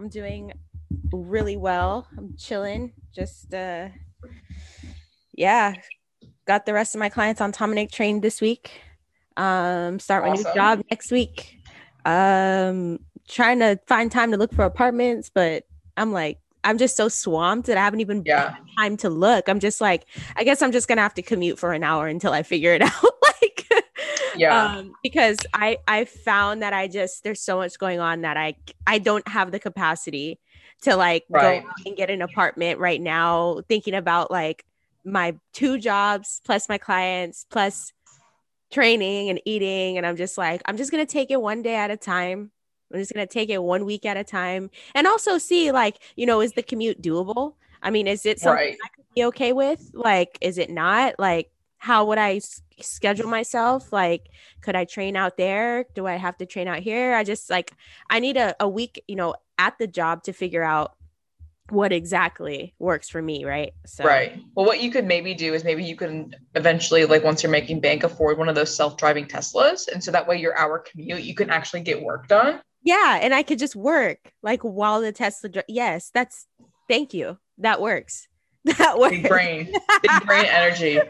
I'm doing really well. I'm chilling. Just uh yeah. Got the rest of my clients on Tomanek trained this week. Um start my Awesome. new job next week. Um trying to find time to look for apartments, but I'm like I'm just so swamped that I haven't even Yeah. time to look. I'm just like I guess I'm just going to have to commute for an hour until I figure it out. like Yeah. um, because I I found that I just there's so much going on that I I don't have the capacity to like Right. go and get an apartment right now. Thinking about like my two jobs plus my clients plus training and eating, and I'm just like I'm just gonna take it one day at a time. I'm just gonna take it one week at a time, and also see like you know is the commute doable? I mean, is it something Right. I could be okay with? Like, is it not? Like, how would I s- schedule myself? Like, could I train out there? Do I have to train out here? I just like, I need a, a week, you know, at the job to figure out what exactly works for me. Right. So, Right. Well, what you could maybe do is maybe you can eventually, like once you're making bank, afford one of those self-driving Teslas, and so that way your hour commute, you can actually get work done. Yeah. And I could just work like while the Tesla, dri- yes, that's, thank you. That works. That works. Big brain, big brain energy.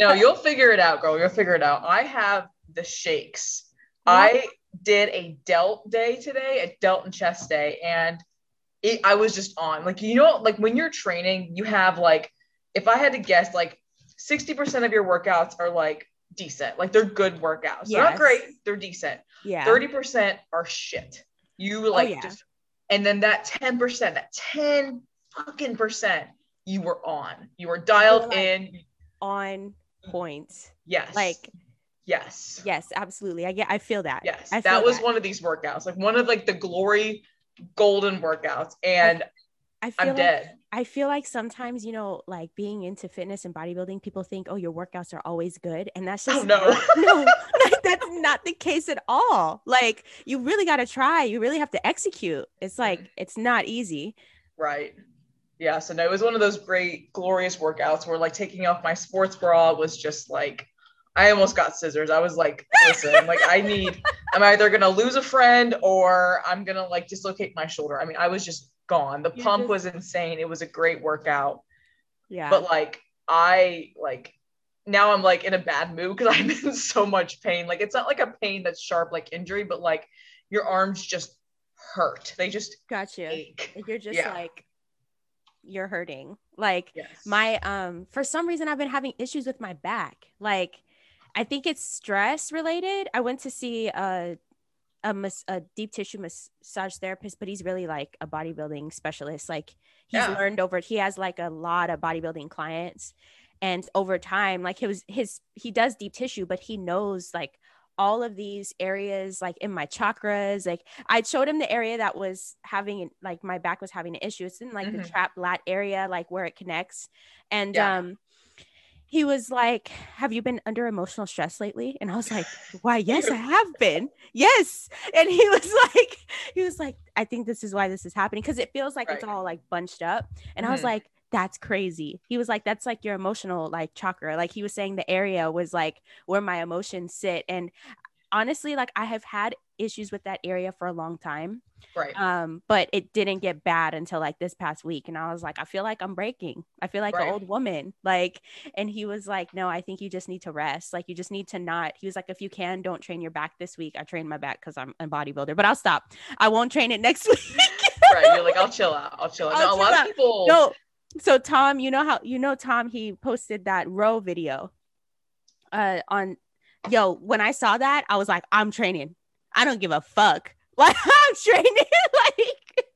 No, you'll figure it out, girl. You'll figure it out. I have the shakes. I did a delt day today, a delt and chest day, and it, I was just on. Like, you know, like when you're training, you have like, if I had to guess, like 60% of your workouts are like decent, like they're good workouts. They're not great, they're decent. yeah. 30% are shit. You oh, like yeah. just, and then that 10%, that 10 fucking percent, you were on. You were dialed like- in. on point. Yes. Like, yes. yes, absolutely. I get, I feel that. Yes. I feel That was that. one of these workouts, like one of like the glory golden workouts. And I feel I'm like, dead. I feel like sometimes, you know, like being into fitness and bodybuilding, people think, oh, your workouts are always good. And that's just Oh, no. no, that's not the case at all. Like you really got to try. You really have to execute. It's like, Mm-hmm. it's not easy. Right. Yeah. So no, it was one of those great, glorious workouts where like taking off my sports bra was just like, I almost got scissors. I was like, listen, like I need, I'm either gonna lose a friend or I'm gonna like dislocate my shoulder. I mean, I was just gone. The You pump just- was insane. It was a great workout. Yeah. But like I like now I'm like in a bad mood because I'm in so much pain. Like it's not like a pain that's sharp like injury, but like your arms just hurt. They just gotcha. ache. You're just Yeah. like, you're hurting. Like, Yes. my um for some reason i've been having issues with my back like i think it's stress related i went to see a a, mas- a deep tissue massage therapist but he's really like a bodybuilding specialist like he's Yeah. learned over he has like a lot of bodybuilding clients and over time like his his he does deep tissue but he knows like all of these areas like in my chakras like i showed him the area that was having like my back was having an issue. It's in like the Mhm. trap lat area like where it connects. And Yeah. um he was like have you been under emotional stress lately? And i was like why yes i have been. Yes. And he was like he was like i think this is why this is happening. Because it feels like it's all like bunched up. And i was Mhm. like that's crazy. He was like that's like your emotional like chakra. Like he was saying the area was like where my emotions sit. And honestly like i have had issues with that area for a long time right. um but it didn't get bad until like this past week. And i was like i feel like i'm breaking. I feel like Right. an old woman. Like and he was like no i think you just need to rest. Like you just need to not he was like if you can don't train your back this week. I train my back because i'm a bodybuilder but i'll stop. I won't train it next week. Right. You're like, I'll chill out. I'll chill out. I'll no, a lot chill of people no so tom you know how you know tom he posted that row video uh on yo when i saw that i was like i'm training. I don't give a fuck. Like i'm training like.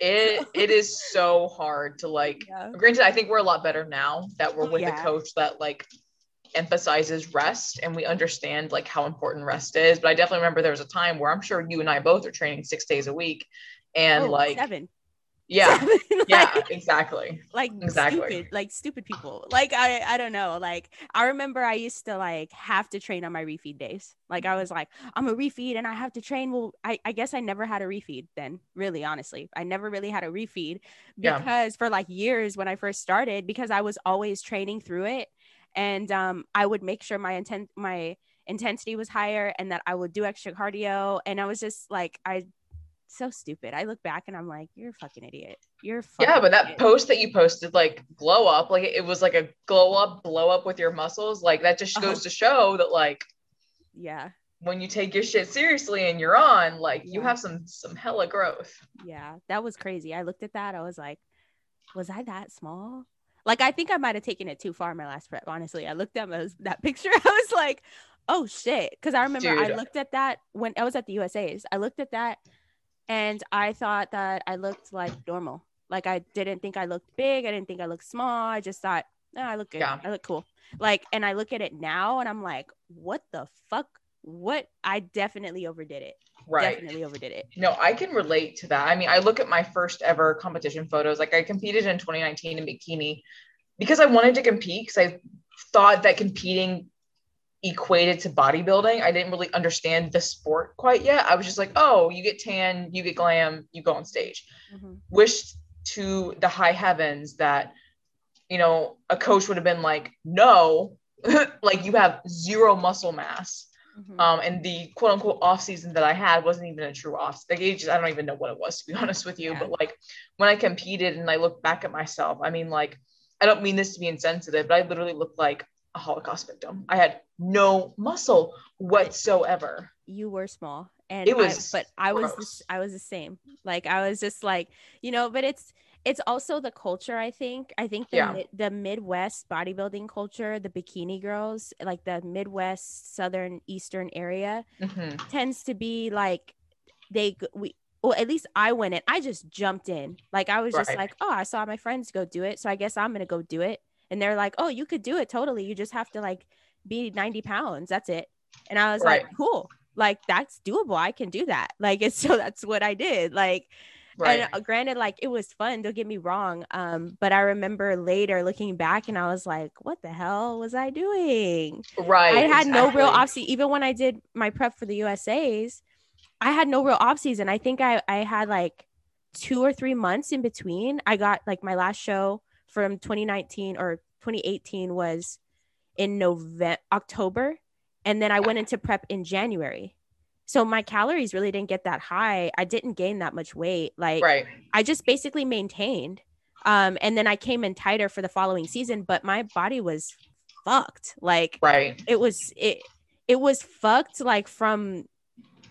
It it is so hard to like Yeah. granted i think we're a lot better now that we're Oh, with yeah. a coach that like emphasizes rest and we understand like how important rest is. But i definitely remember there was a time where i'm sure you and i both are training six days a week and Oh, like seven yeah. Seven, yeah exactly. like Exactly. stupid like stupid people. Like i i don't know like i remember i used to like have to train on my refeed days. Like i was like i'm a refeed and i have to train. Well i, I guess i never had a refeed then really honestly. I never really had a refeed Yeah. because for like years when i first started because i was always training through it and um i would make sure my intent my intensity was higher and that i would do extra cardio and i was just like i so stupid. I look back and I'm like, you're a fucking idiot. You're a Yeah, but that idiot. post that you posted, like glow up, like it was like a glow up, blow up with your muscles. Like that just goes Uh-huh. to show that like yeah, when you take your shit seriously and you're on, like you have some some hella growth. yeah, that was crazy. I looked at that. I was like, was I that small? Like, I think I might have taken it too far my last prep. Honestly, I looked at that picture. I was like, oh shit. Because I remember I looked at that when I was at the USA's. I looked at that and I thought that I looked like normal. Like, I didn't think I looked big. I didn't think I looked small. I just thought, no, I look good. Yeah. I look cool. Like, and I look at it now and I'm like, what the fuck? What? I definitely overdid it. Right. Definitely overdid it. No, I can relate to that. I mean, I look at my first ever competition photos. Like I competed in 2019 in bikini because I wanted to compete because I thought that competing equated to bodybuilding. I didn't really understand the sport quite yet. I was just like, oh, you get tan, you get glam, you go on stage. Mhm. Wished to the high heavens that, you know, a coach would have been like, no, like you have zero muscle mass Mhm. um, and the quote unquote off season that I had wasn't even a true off. Like just, I don't even know what it was to be honest with you. Yeah. But like when I competed and I look back at myself, I mean, like I don't mean this to be insensitive, but I literally looked like a Holocaust victim. I had no muscle whatsoever. you were small and It was I, but i was this, i was the same like i was just like you know but it's it's also the culture i think i think the, Yeah. the midwest bodybuilding culture the bikini girls like the midwest southern eastern area Mhm. tends to be like they we well at least i went in i just jumped in like i was just like oh i saw my friends go do it so i guess i'm gonna go do it and they're like oh you could do it totally you just have to like be 90 pounds that's it and i was like cool like that's doable i can do that like it's so that's what i did like Right. and uh, granted like it was fun don't get me wrong um but i remember later looking back and i was like what the hell was i doing right. I had no real off season. Even when I did my prep for the USA's, I had no real off season. I think I, I had like two or three months in between. I got like my last show from 2019 or 2018 was in November, October. And then I went into prep in January. So my calories really didn't get that high. I didn't gain that much weight. Like Right. I just basically maintained. Um, and then I came in tighter for the following season, but my body was fucked. Like Right. it was it it was fucked like from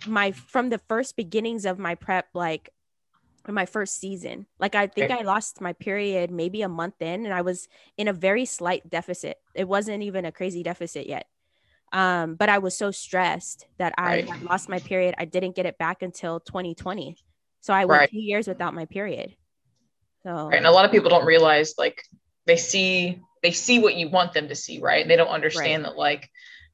my from the first beginnings of my prep like my first season like i think Right. i lost my period maybe a month in and i was in a very slight deficit it wasn't even a crazy deficit yet um but i was so stressed that i Right. lost my period i didn't get it back until 2020 so i went Right. two years without my period so Right. And a lot of people don't realize like they see they see what you want them to see, right? And they don't understand that like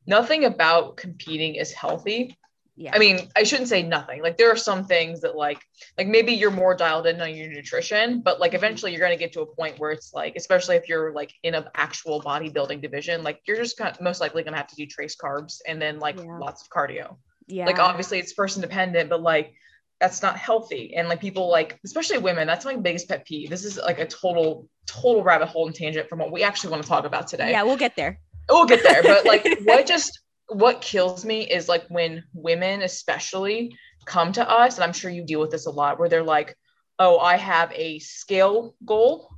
nothing about competing is healthy. Yeah I mean, I shouldn't say nothing. Like there are some things that like like maybe you're more dialed in on your nutrition, but like eventually you're going to get to a point where it's like especially if you're like in an actual bodybuilding division, like you're just kind of most likely going to have to do trace carbs and then like Yeah. lots of cardio. yeah Like obviously it's person dependent, but like that's not healthy. And like people like especially women, that's my biggest pet peeve. This is like a total total rabbit hole and tangent from what we actually want to talk about today yeah we'll get there we'll get there but like what just what kills me is like when women especially come to us and i'm sure you deal with this a lot where they're like oh i have a scale goal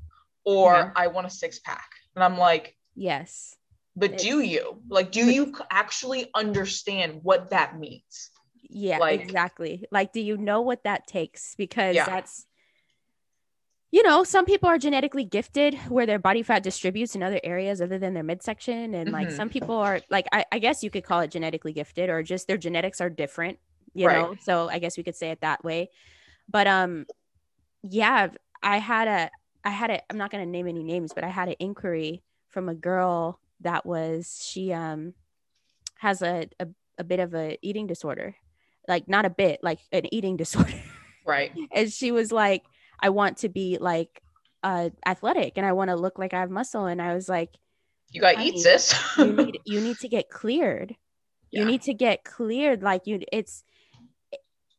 or Yeah. i want a six pack and i'm like yes but do you like do you actually understand what that means Yeah, Like- exactly. Like, do you know what that takes? Because Yeah. that's, you know, some people are genetically gifted where their body fat distributes in other areas other than their midsection. And like Mhm. some people are, like, I, I guess you could call it genetically gifted or just their genetics are different, you Right. know? So I guess we could say it that way. But, um, yeah, I had a, I had a, I'm not going to name any names, but I had an inquiry from a girl that was, she, um, has a, a, a bit of a eating disorder like not a bit like an eating disorder right and she was like i want to be like uh athletic and i want to look like i have muscle. And i was like you gotta eat sis. you need you need to get cleared. Yeah. you need to get cleared. Like you it's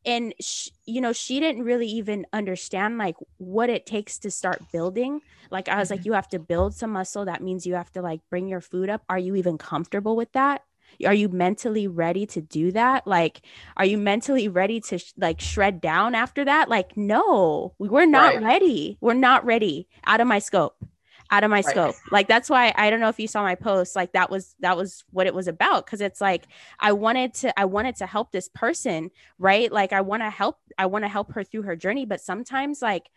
and sh- you know she didn't really even understand like what it takes to start building. Like i was like Mhm. you have to build some muscle. That means you have to like bring your food up. Are you even comfortable with that are you mentally ready to do that? Like are you mentally ready to sh- like shred down after that? Like no we're not right. ready. We're not ready. Out of my scope. Out of my right. scope. Like that's why i don't know if you saw my post like that was that was what it was about because it's like i wanted to i wanted to help this person right? Like i want to help i want to help her through her journey but sometimes like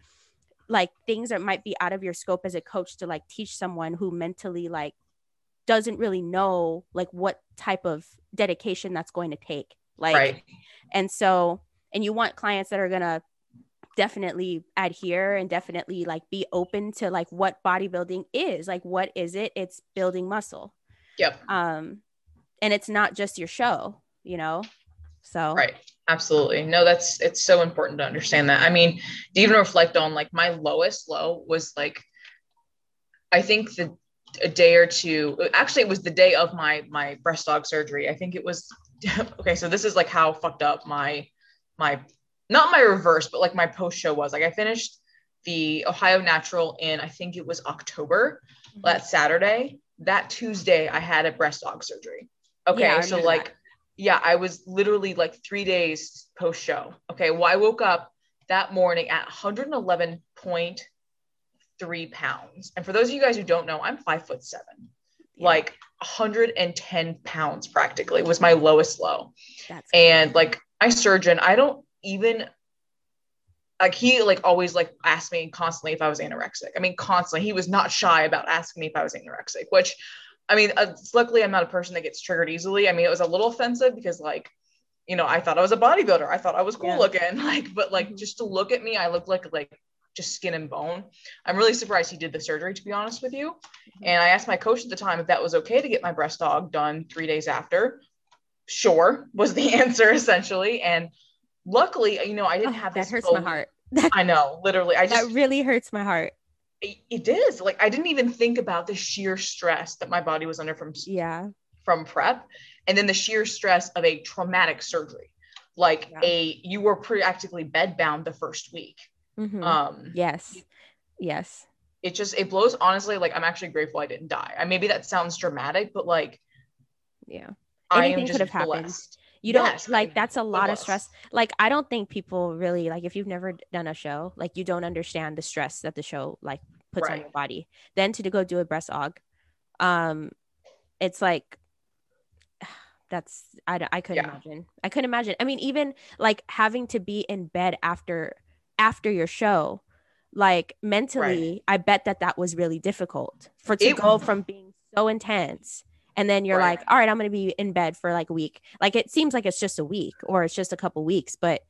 like things that might be out of your scope as a coach to like teach someone who mentally like doesn't really know like what type of dedication that's going to take like right. and so and you want clients that are going to definitely adhere and definitely like be open to like what bodybuilding is like what is it? It's building muscle. Yep. Um and it's not just your show you know so. Right. Absolutely. No that's it's so important to understand that. I mean to even reflect on like my lowest low was like i think the a day or two actually it was the day of my my breast aug surgery. I think it was okay so this is like how fucked up my my not my reverse but like my post show was. Like i finished the ohio natural in i think it was october mm-hmm. that saturday. That tuesday i had a breast aug surgery. Okay yeah, so like that. yeah i was literally like three days post show okay well i woke up that morning at 111 point three pounds. And for those of you guys who don't know, I'm five foot seven. Yeah. Like 110 pounds practically was my lowest low. That's and like my surgeon, I don't even like he like always like asked me constantly if I was anorexic. I mean, constantly. He was not shy about asking me if I was anorexic, which I mean, uh, luckily I'm not a person that gets triggered easily. I mean, it was a little offensive because like, you know, I thought I was a bodybuilder. I thought I was cool yeah. looking, like, but like mm-hmm. just to look at me, I look like like just skin and bone. I'm really surprised he did the surgery, to be honest with you. Mm-hmm. And I asked my coach at the time if that was okay to get my breast aug done three days after. Sure, was the answer essentially. And luckily, you know, I didn't oh, have that hurts my heart. I know, literally. I just that really hurts my heart. It, it is like I didn't even think about the sheer stress that my body was under from yeah from prep, and then the sheer stress of a traumatic surgery. Like yeah. a you were practically bedbound the first week Mm-hmm. Um, yes, yes. It just it blows. Honestly, like I'm actually grateful I didn't die. I maybe that sounds dramatic, but like, yeah, anything could have happened. Blessed. You don't yes, like that's a lot of stress. Like I don't think people really like if you've never done a show, like you don't understand the stress that the show like puts right. on your body. Then to go do a breast aug, um, it's like that's I I couldn't yeah. imagine. I couldn't imagine. I mean, even like having to be in bed after after your show like mentally right. i bet that that was really difficult for to it, go from being so intense and then you're right. like all right i'm going to be in bed for like a week like it seems like it's just a week or it's just a couple weeks but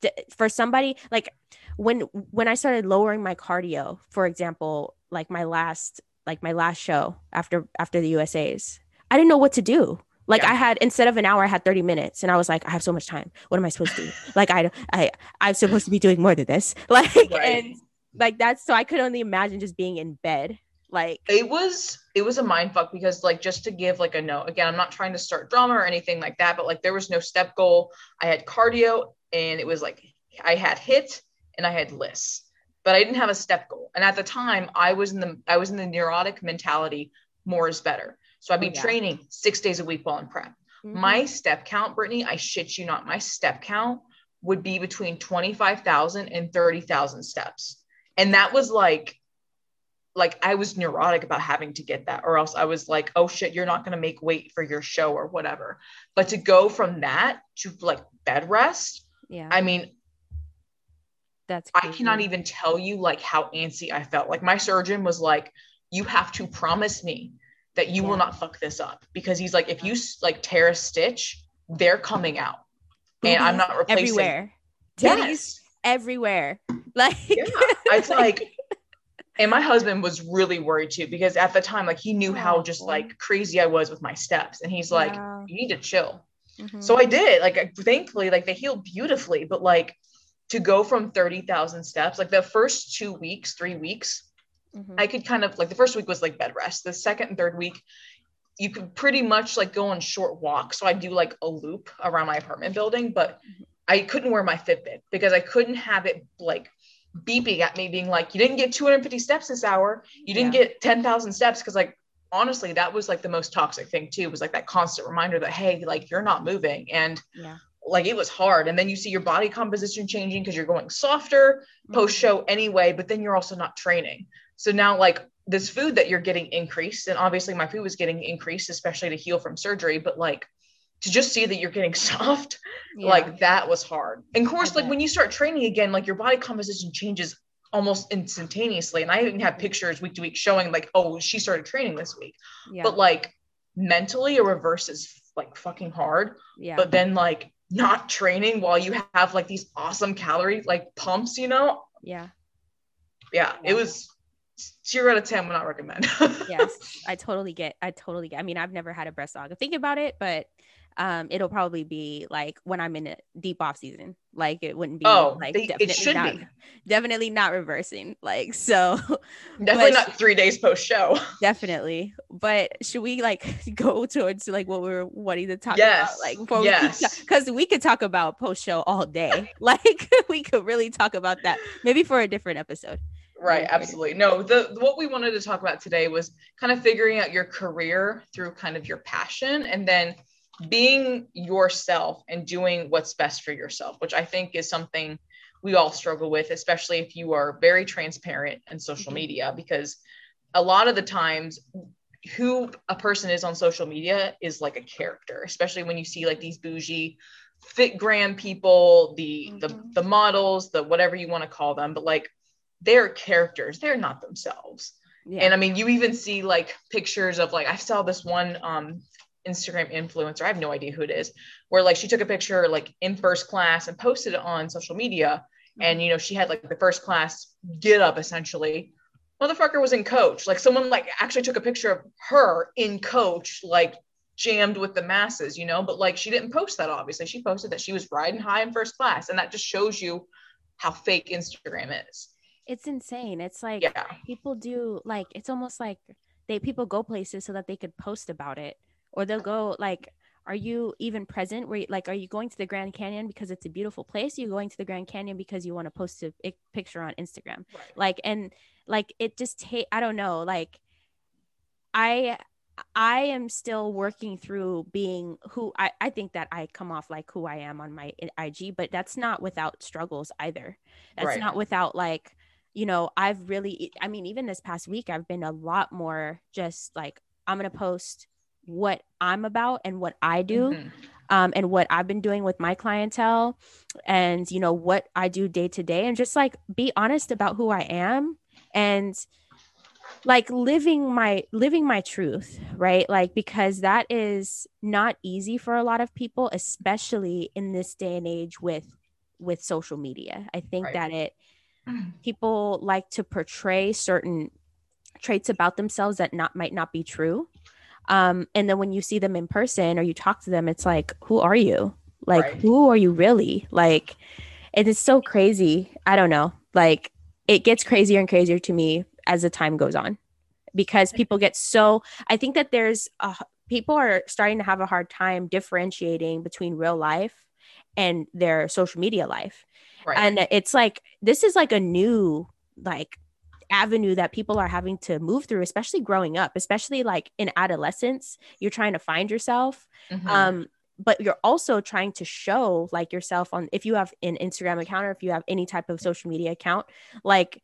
d- for somebody like when when i started lowering my cardio for example like my last like my last show after after the usa's i didn't know what to do like yeah. I had instead of an hour, I had 30 minutes, and I was like, I have so much time. What am I supposed to do? like I, I, I'm supposed to be doing more than this. Like right. and like that's so I could only imagine just being in bed. Like it was, it was a mind fuck because like just to give like a note again, I'm not trying to start drama or anything like that, but like there was no step goal. I had cardio, and it was like I had HIIT and I had LISS, but I didn't have a step goal. And at the time, I was in the I was in the neurotic mentality. More is better. So I'd be oh, yeah. training six days a week while in prep. Mm-hmm. My step count, Brittany, I shit you not, my step count would be between 25,000 and 30,000 steps. And that was like, like I was neurotic about having to get that, or else I was like, oh shit, you're not going to make weight for your show or whatever. But to go from that to like bed rest, yeah, I mean, that's crazy. I cannot even tell you like how antsy I felt. Like my surgeon was like, you have to promise me that you yeah. will not fuck this up because he's like, if you like tear a stitch, they're coming out, and I'm not replacing everywhere. Yes. everywhere. Like, yeah, it's like, and my husband was really worried too because at the time, like, he knew how just like crazy I was with my steps, and he's like, yeah. you need to chill. Mm-hmm. So I did. Like, thankfully, like they healed beautifully, but like to go from 30,000 steps, like the first two weeks, three weeks, Mm-hmm. I could kind of like the first week was like bed rest. The second and third week, you could pretty much like go on short walks. So I do like a loop around my apartment building, but mm-hmm. I couldn't wear my Fitbit because I couldn't have it like beeping at me, being like, "You didn't get 250 steps this hour. You didn't yeah. get 10,000 steps." Because like honestly, that was like the most toxic thing too, was like that constant reminder that, hey, like you're not moving. And Yeah. like it was hard. And then you see your body composition changing because you're going softer post show anyway, but then you're also not training. So now, like this food that you're getting increased, and obviously my food was getting increased, especially to heal from surgery, but like to just see that you're getting soft, Yeah. like that was hard. And of course, I like when you start training again, like your body composition changes almost instantaneously. And I even have pictures week to week showing like, oh, she started training this week. yeah. But like mentally, a reverse is like fucking hard. yeah. But then like not training while you have like these awesome calorie like pumps, you know? Yeah, Yeah. it was zero out of ten would not recommend. yes i totally get i totally get i mean i've never had a breast aug think about it but um it'll probably be like when i'm in a deep off season like it wouldn't be Oh, like they- it definitely should not, be. definitely not reversing like so Definitely not three days post show. definitely but should we like go towards like what we are wanting to talk Yes, about like before yes. because we could talk about post show all day like we could really talk about that maybe for a different episode Right, absolutely. No, the what we wanted to talk about today was kind of figuring out your career through kind of your passion and then being yourself and doing what's best for yourself, which I think is something we all struggle with, especially if you are very transparent in social Mhm. media, because a lot of the times who a person is on social media is like a character, especially when you see like these bougie fit gram people, the the Mhm. the models, the whatever you want to call them, but like they're characters, they're not themselves. yeah And I mean, you even see like pictures of like I saw this one um Instagram influencer, I have no idea who it is, where like she took a picture like in first class and posted it on social media. And you know, she had like the first class get up essentially. Motherfucker was in coach. Like someone like actually took a picture of her in coach, like jammed with the masses, you know, but like she didn't post that obviously. She posted that she was riding high in first class. And that just shows you how fake Instagram is. It's insane it's like Yeah. people do like it's almost like they people go places so that they could post about it or they'll go like are you even present? Where you, like are you going to the grand canyon because it's a beautiful place? Are you going to the grand canyon because you want to post a, a picture on instagram? Like and like it just take i don't know like i i am still working through being who I, I think that i come off like who i am on my ig but that's not without struggles either. That's Right. not without like you know i've really i mean even this past week i've been a lot more just like i'm gonna post what i'm about and what i do Mhm. um, and what I've been doing with my clientele and, you know, what I do day to day and just like be honest about who I am and like living my living my truth right like because that is not easy for a lot of people especially in this day and age with with social media i think Right. that it people like to portray certain traits about themselves that not might not be true. Um and then when you see them in person or you talk to them it's like who are you? Like Right. who are you really? Like it is so crazy. I don't know. Like it gets crazier and crazier to me as the time goes on because people get so i think that there's a, people are starting to have a hard time differentiating between real life and their social media life Right. and it's like this is like a new like avenue that people are having to move through especially growing up especially like in adolescence you're trying to find yourself Mhm. um but you're also trying to show like yourself on if you have an instagram account or if you have any type of social media account like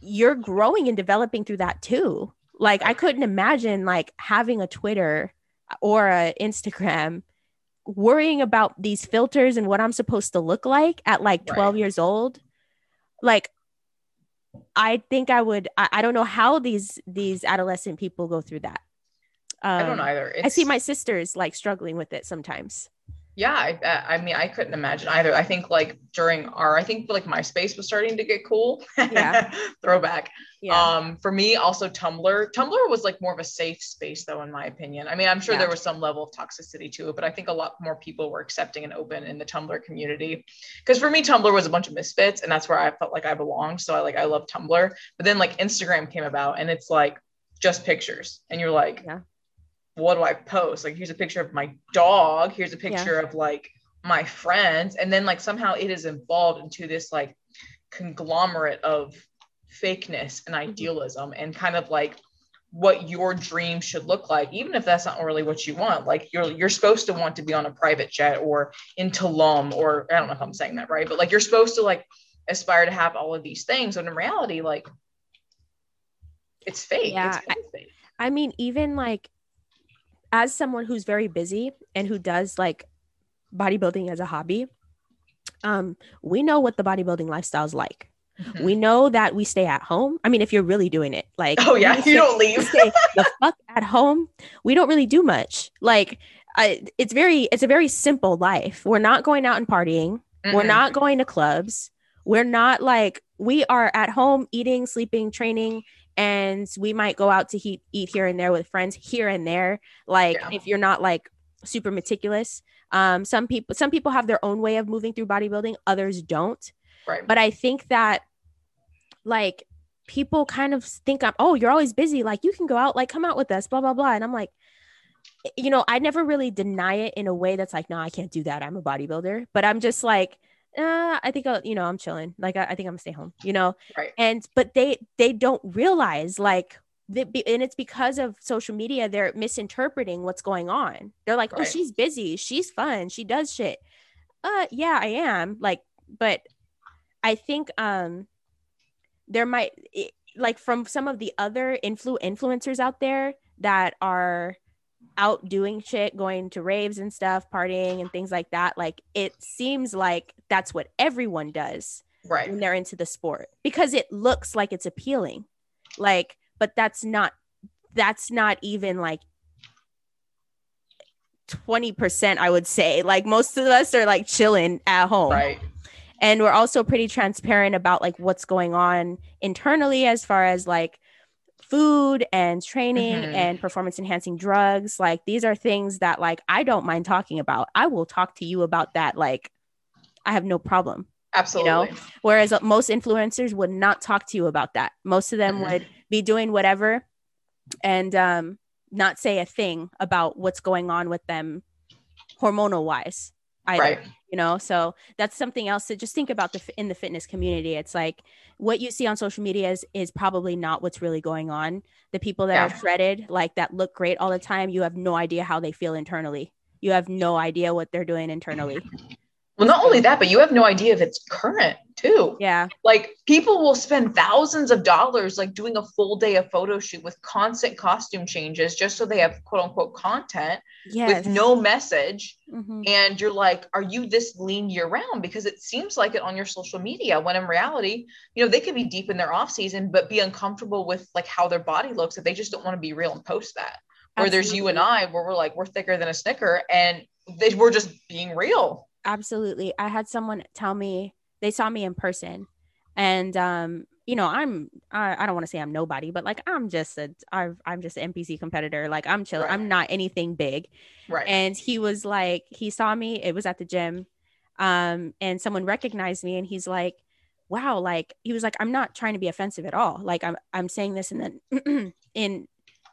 you're growing and developing through that too like i couldn't imagine like having a twitter or a instagram worrying about these filters and what i'm supposed to look like at like 12 Right. years old like i think i would I, I don't know how these these adolescent people go through that I don't Um, either. I see my sisters like struggling with it sometimes. Yeah I, I mean i couldn't imagine either i think like during our i think like myspace was starting to get cool Yeah. throwback Yeah. um for me also tumblr tumblr was like more of a safe space though in my opinion i mean i'm sure Yeah. there was some level of toxicity to it but i think a lot more people were accepting and open in the tumblr community because for me tumblr was a bunch of misfits and that's where i felt like i belonged so i like i love tumblr but then like instagram came about and it's like just pictures and you're like Yeah. What do I post? Like, here's a picture of my dog. Here's a picture of like my friends. And then, like, somehow it is evolved into this like conglomerate of fakeness and Mm-hmm. idealism and kind of like what your dream should look like even if that's not really what you want like you're you're supposed to want to be on a private jet or in Tulum or I don't know if I'm saying that right but like you're supposed to like aspire to have all of these things when in reality like it's fake Yeah, it's fake. I mean, even like as someone who's very busy and who does like bodybuilding as a hobby, um, we know what the bodybuilding lifestyle is like. Mhm. We know that we stay at home. I mean, if you're really doing it, like oh yeah we you stay- don't leave stay the fuck at home. We don't really do much. Like, I, it's very, it's a very simple life. We're not going out and partying. We're Mhm. not going to clubs. We're not like we are at home eating, sleeping, training, and we might go out to eat, eat here and there with friends here and there. Like Yeah. if you're not like super meticulous. Um, some people some people have their own way of moving through bodybuilding, others don't. right But I think that like people kind of think I'm oh, you're always busy. Like you can go out, like come out with us, blah, blah, blah. And I'm like, you know, I never really deny it in a way that's like, no, I can't do that. I'm a bodybuilder. But I'm just like, uh, I think I'll, you know, I'm chilling. Like I, I think I'm gonna stay home, you know. right And but they they don't realize like that be, and it's because of social media they're misinterpreting what's going on. They're like, oh, she's busy, she's fun, she does shit. Uh, yeah, I am. Like, but I think um there might it, like from some of the other influ influencers out there that are out doing shit, going to raves and stuff, partying and things like that. Like it seems like that's what everyone does right when they're into the sport because it looks like it's appealing. Like, but that's not that's not even like 20% I would say. Like most of us are like chilling at home right and we're also pretty transparent about like what's going on internally as far as like food and training Mhm. and performance enhancing drugs like these are things that like i don't mind talking about. I will talk to you about that like i have no problem absolutely. Whereas uh, most influencers would not talk to you about that. Most of them Mhm. would be doing whatever and um not say a thing about what's going on with them hormonal wise either right. you know? So that's something else to just think about the in the fitness community. It's like what you see on social media is is probably not what's really going on. The people that are shredded like that look great all the time you have no idea how they feel internally. You have no idea what they're doing internally well not only that but you have no idea if it's current too. Yeah. Like people will spend thousands of dollars like doing a full day of photo shoot with constant costume changes just so they have quote unquote content yes with no message. Mhm. and you're like are you this lean year round because it seems like it on your social media when in reality you know they could be deep in their off season but be uncomfortable with like how their body looks if they just don't want to be real and post that. Where there's you and i where we're like we're thicker than a snicker and they, we're just being real absolutely. I had someone tell me they saw me in person and um you know i'm i, I don't want to say i'm nobody but like i'm just a I've, i'm just an npc competitor. Like i'm chill Right. i'm not anything big. Right. And he was like he saw me it was at the gym um and someone recognized me and he's like wow like he was like i'm not trying to be offensive at all. Like i'm i'm saying this and then in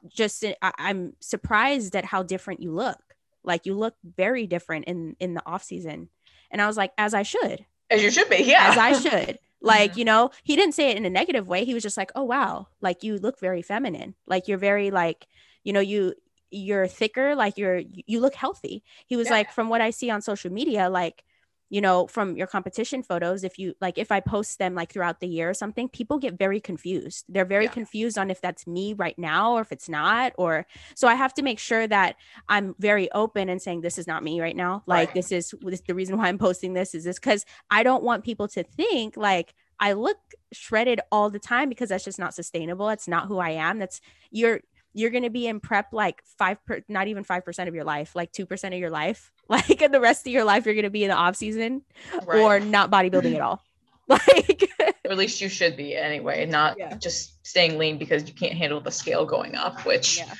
just I, i'm surprised at how different you look like you look very different in in the off season. And i was like as i should. As you should be yeah. As i should. Like you know he didn't say it in a negative way. He was just like oh wow. Like you look very feminine. Like you're very like you know you you're thicker. Like you're you look healthy. He was Yeah. like from what i see on social media like you know from your competition photos if you like if i post them like throughout the year or something people get very confused they're very Yeah. confused on if that's me right now or if it's not or so i have to make sure that i'm very open and saying this is not me right now like Right. this is this, the reason why i'm posting this is this because i don't want people to think like i look shredded all the time because that's just not sustainable it's not who i am that's you're you're going to be in prep like five per, not even five percent of your life like two percent of your life like in the rest of your life you're going to be in the off season Right. or not bodybuilding at all like or at least you should be anyway not Yeah. just staying lean because you can't handle the scale going up which yeah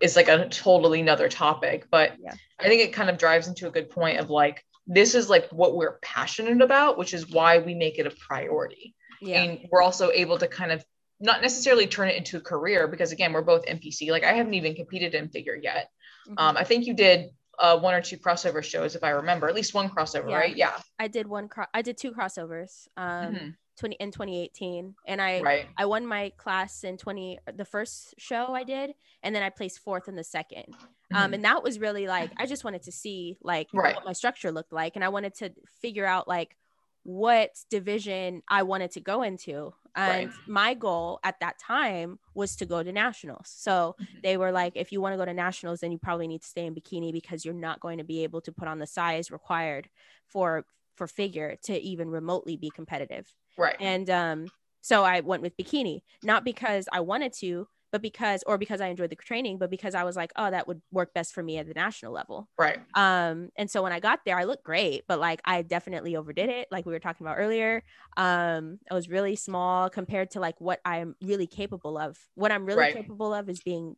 is like a totally another topic but Yeah. i think it kind of drives into a good point of like this is like what we're passionate about which is why we make it a priority yeah and we're also able to kind of not necessarily turn it into a career because again we're both npc like i haven't even competed in figure yet Mhm. um, i think you did uh, one or two crossover shows if i remember at least one crossover Yeah. right yeah i did one cro- i did two crossovers um Mhm. 20 in 2018 and I Right. I won my class in 20 the first show I did and then I placed fourth in the 2nd Um Mhm. and that was really like I just wanted to see like Right. what my structure looked like and I wanted to figure out like what division I wanted to go into. And Right. my goal at that time was to go to nationals. So Mhm. they were like, if you want to go to nationals, then you probably need to stay in bikini because you're not going to be able to put on the size required for for figure to even remotely be competitive. right. And um, so I went with bikini, not because I wanted to, but because, or because I enjoyed the training, but because I was like, oh, that would work best for me at the national level. right. Um, and so when I got there, I looked great, but like I definitely overdid it, like we were talking about earlier. Um, I was really small compared to like what I'm really capable of. What I'm really Right. capable of is being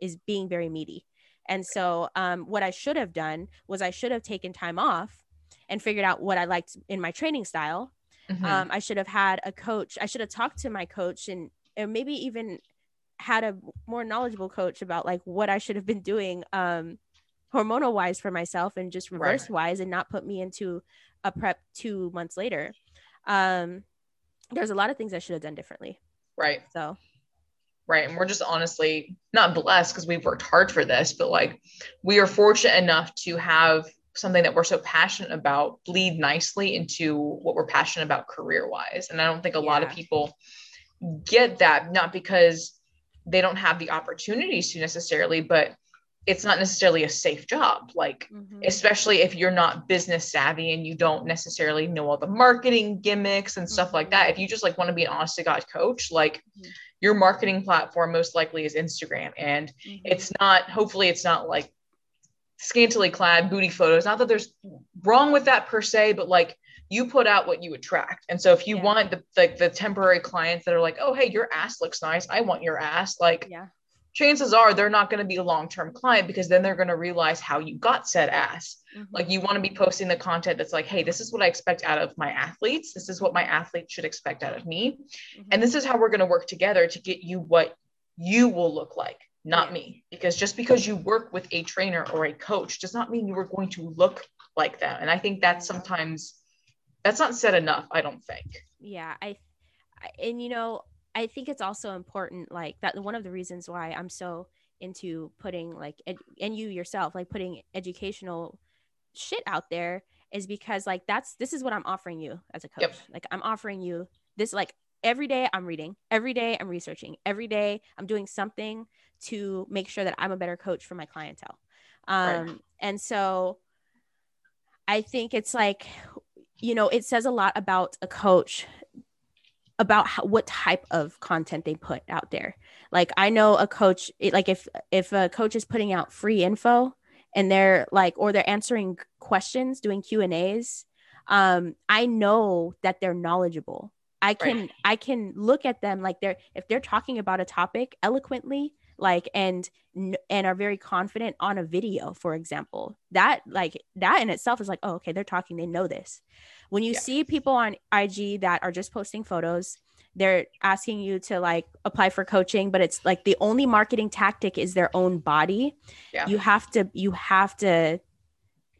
is being very meaty. And so um what I should have done was I should have taken time off and figured out what I liked in my training style Mhm. um, I should have had a coach. I should have talked to my coach and, and maybe even had a more knowledgeable coach about like what I should have been doing um, hormonal wise for myself and just Right. reverse wise and not put me into a prep two months later. Um, there's a lot of things I should have done differently. right. So Right. And we're just honestly not blessed because we've worked hard for this, but like we are fortunate enough to have something that we're so passionate about bleed nicely into what we're passionate about career wise. And I don't think a lot of people get that, not because they don't have the opportunities to necessarily, but it's not necessarily a safe job. Like, mhm. especially if you're not business savvy and you don't necessarily know all the marketing gimmicks and stuff like Mhm. that. If you just like want to be an honest to God coach, like Mhm. your marketing platform most likely is Instagram. And Mhm. it's not, hopefully, it's not like scantily clad booty photos. Not that there's wrong with that per se, but like you put out what you attract. And so if you Yeah. want the like the temporary clients that are like, oh hey, your ass looks nice. I want your ass, like yeah. chances are they're not going to be a long-term client because then they're going to realize how you got said ass Mhm. like you want to be posting the content that's like hey this is what i expect out of my athletes this is what my athletes should expect out of me Mhm. and this is how we're going to work together to get you what you will look like not Yeah. me because just because you work with a trainer or a coach does not mean you are going to look like them and i think that's sometimes that's not said enough i don't think yeah i I- and you know i think it's also important like that one of the reasons why i'm so into putting like ed- and you yourself like putting educational shit out there is because like that's this is what i'm offering you as a coach Yep. like i'm offering you this like every day i'm reading every day i'm researching every day i'm doing something to make sure that i'm a better coach for my clientele um Right. and so i think it's like you know it says a lot about a coach about how, what type of content they put out there like i know a coach it, like if if a coach is putting out free info and they're like or they're answering questions doing q and a's um i know that they're knowledgeable i can Right. i can look at them like they're if they're talking about a topic eloquently like and and are very confident on a video for example that like that in itself is like oh okay they're talking they know this when you Yeah. see people on ig that are just posting photos they're asking you to like apply for coaching but it's like the only marketing tactic is their own body Yeah. you have to you have to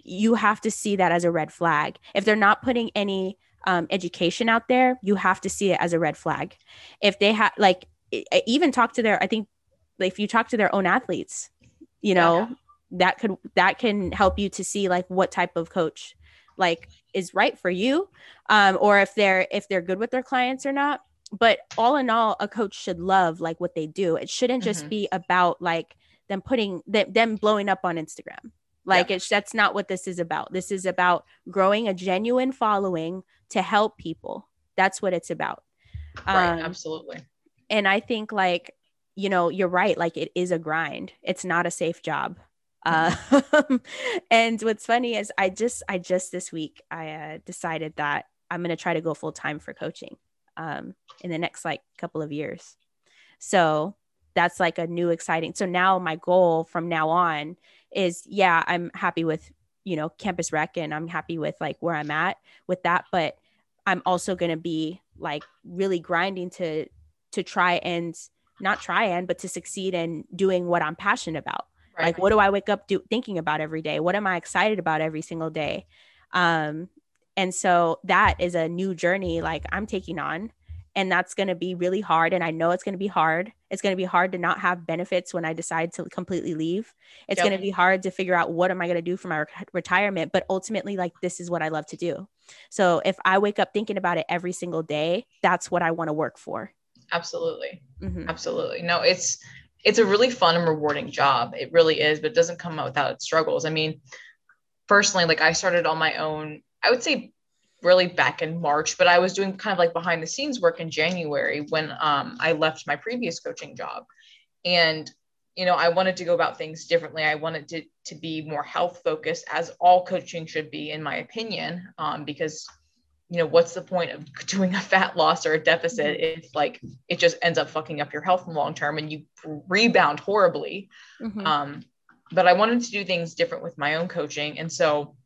you have to see that as a red flag if they're not putting any um, education out there you have to see it as a red flag if they have like even talk to their i think if you talk to their own athletes you Yeah. know that could that can help you to see like what type of coach like is right for you um or if they're if they're good with their clients or not. But all in all a coach should love like what they do. It shouldn't just Mhm. be about like them putting them, them blowing up on instagram. Like it's that's not what this is about. This is about growing a genuine following to help people. That's what it's about. Right. Um, absolutely. and i think like you know you're right like it is a grind. It's not a safe job. Uh, and what's funny is i just i just this week i uh, decided that i'm going to try to go full time for coaching um, in the next like couple of years. So that's like a new exciting so now my goal from now on is yeah i'm happy with you know campus rec and i'm happy with like where i'm at with that but i'm also going to be like really grinding to to try and not try and but to succeed in doing what i'm passionate about. Right. like what do i wake up do, thinking about every day? What am i excited about every single day? Um And so that is a new journey like I'm taking on and that's going to be really hard and i know it's going to be hard. It's going to be hard to not have benefits when i decide to completely leave. It's yep. going to be hard to figure out what am i going to do for my re- retirement but ultimately like this is what i love to do. So if i wake up thinking about it every single day that's what i want to work for absolutely mm-hmm. absolutely no it's it's a really fun and rewarding job it really is but it doesn't come out without struggles i mean personally like i started on my own i would say really back in March, but I was doing kind of like behind the scenes work in January when um, I left my previous coaching job. And, you know, I wanted to go about things differently. I wanted to, to be more health focused, as all coaching should be, in my opinion, um, because, you know, what's the point of doing a fat loss or a deficit mm-hmm. if like it just ends up fucking up your health in the long term and you rebound horribly? Mm-hmm. Um, but I wanted to do things different with my own coaching. And so,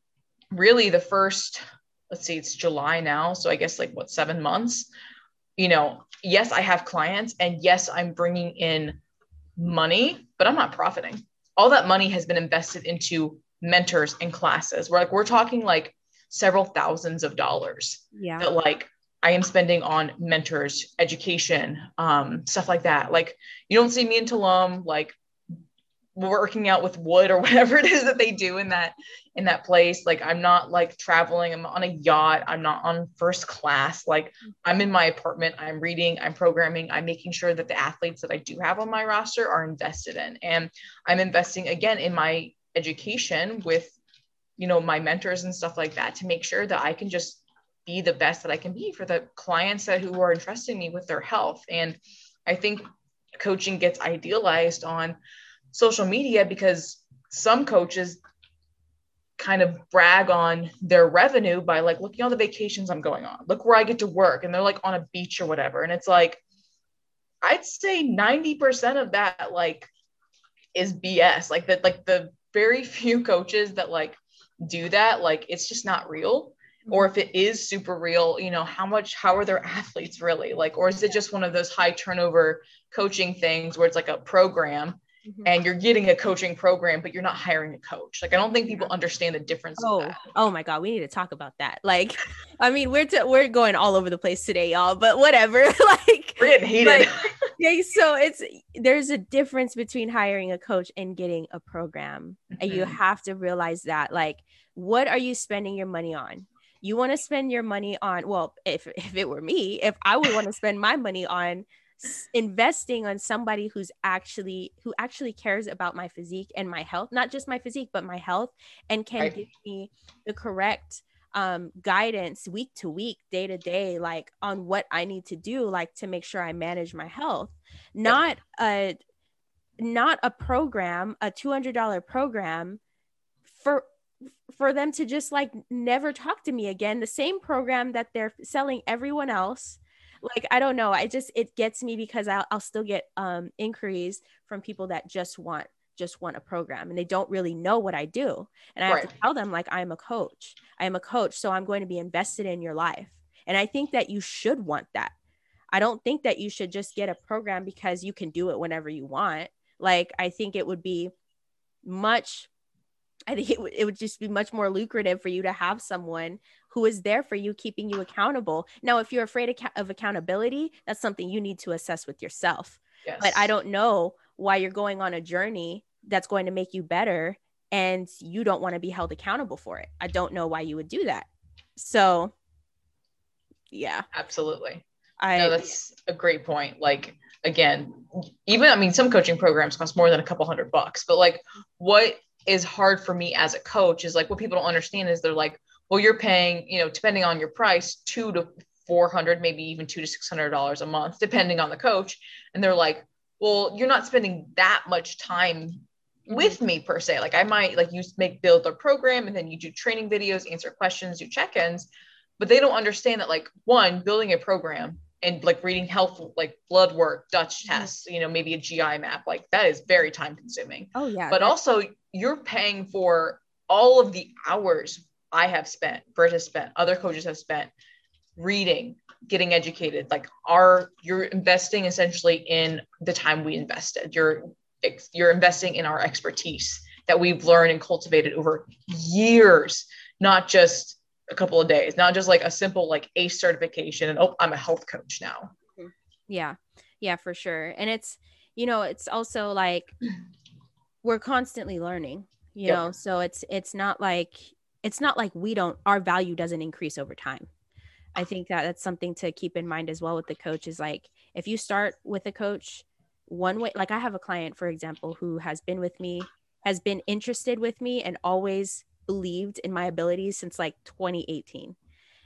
really, the first let's see, it's July now. So I guess like what, seven months? You know, yes, I have clients and yes, I'm bringing in money, but I'm not profiting. All that money has been invested into mentors and classes. We're like, we're talking like several thousands of dollars. Yeah. That like I am spending on mentors, education, um, stuff like that. Like you don't see me in Tulum like working out with wood or whatever it is that they do in that in that place. Like i'm not like traveling. I'm on a yacht. I'm not on first class. Like i'm in my apartment. I'm reading. I'm programming. I'm making sure that the athletes that i do have on my roster are invested in. And i'm investing again in my education with you know my mentors and stuff like that to make sure that i can just be the best that i can be for the clients that who are entrusting me with their health and i think coaching gets idealized on social media because some coaches kind of brag on their revenue by like looking at all the vacations I'm going on. Look where I get to work and they're like on a beach or whatever. And it's like I'd say 90% of that like is BS. Like that like the very few coaches that like do that like it's just not real. Or if it is super real, you know, how much how are their athletes really? Like or is it just one of those high turnover coaching things where it's like a program Mm-hmm. and you're getting a coaching program, but you're not hiring a coach. Like I don't think people understand the difference. Oh, oh my God, we need to talk about that. Like, I mean, we're t- we're going all over the place today, y'all. But whatever. like, we're getting heated. Like, yeah, so it's there's a difference between hiring a coach and getting a program, mm-hmm. and you mm-hmm. have to realize that. Like, what are you spending your money on? You want to spend your money on well, if if it were me, if I would want to spend my money on investing on somebody who's actually who actually cares about my physique and my health not just my physique but my health and can right. give me the correct um, guidance week to week day to day like on what i need to do like to make sure i manage my health not a not a program a $200 program for for them to just like never talk to me again the same program that they're selling everyone else like I don't know. I just it gets me because I'll, I'll still get um inquiries from people that just want just want a program and they don't really know what I do. And I right. have to tell them like I'm a coach. I am a coach, so I'm going to be invested in your life. And I think that you should want that. I don't think that you should just get a program because you can do it whenever you want. Like I think it would be much I think it, w- it would just be much more lucrative for you to have someone who is there for you, keeping you accountable. Now, if you're afraid of, of accountability, that's something you need to assess with yourself. Yes. But I don't know why you're going on a journey that's going to make you better and you don't want to be held accountable for it. I don't know why you would do that. So, yeah. Absolutely. I know that's a great point. Like, again, even I mean, some coaching programs cost more than a couple hundred bucks, but like, what is hard for me as a coach is like what people don't understand is they're like, well, you're paying, you know, depending on your price, two to 400, maybe even two to $600 a month, depending on the coach. And they're like, well, you're not spending that much time with me per se. Like I might like you make build a program and then you do training videos, answer questions, do check-ins, but they don't understand that like one, building a program and like reading health like blood work, Dutch mm-hmm. tests, you know, maybe a GI map, like that is very time consuming. Oh yeah. But also you're paying for all of the hours I have spent, Britt has spent, other coaches have spent reading, getting educated. Like are you're investing essentially in the time we invested. You're you're investing in our expertise that we've learned and cultivated over years, not just a couple of days, not just like a simple like ACE certification and oh, I'm a health coach now. Mm-hmm. Yeah. Yeah, for sure. And it's, you know, it's also like we're constantly learning, you yep. know, so it's it's not like it's not like we don't our value doesn't increase over time. I think that that's something to keep in mind as well with the coach is like if you start with a coach one way like I have a client for example who has been with me has been interested with me and always believed in my abilities since like 2018.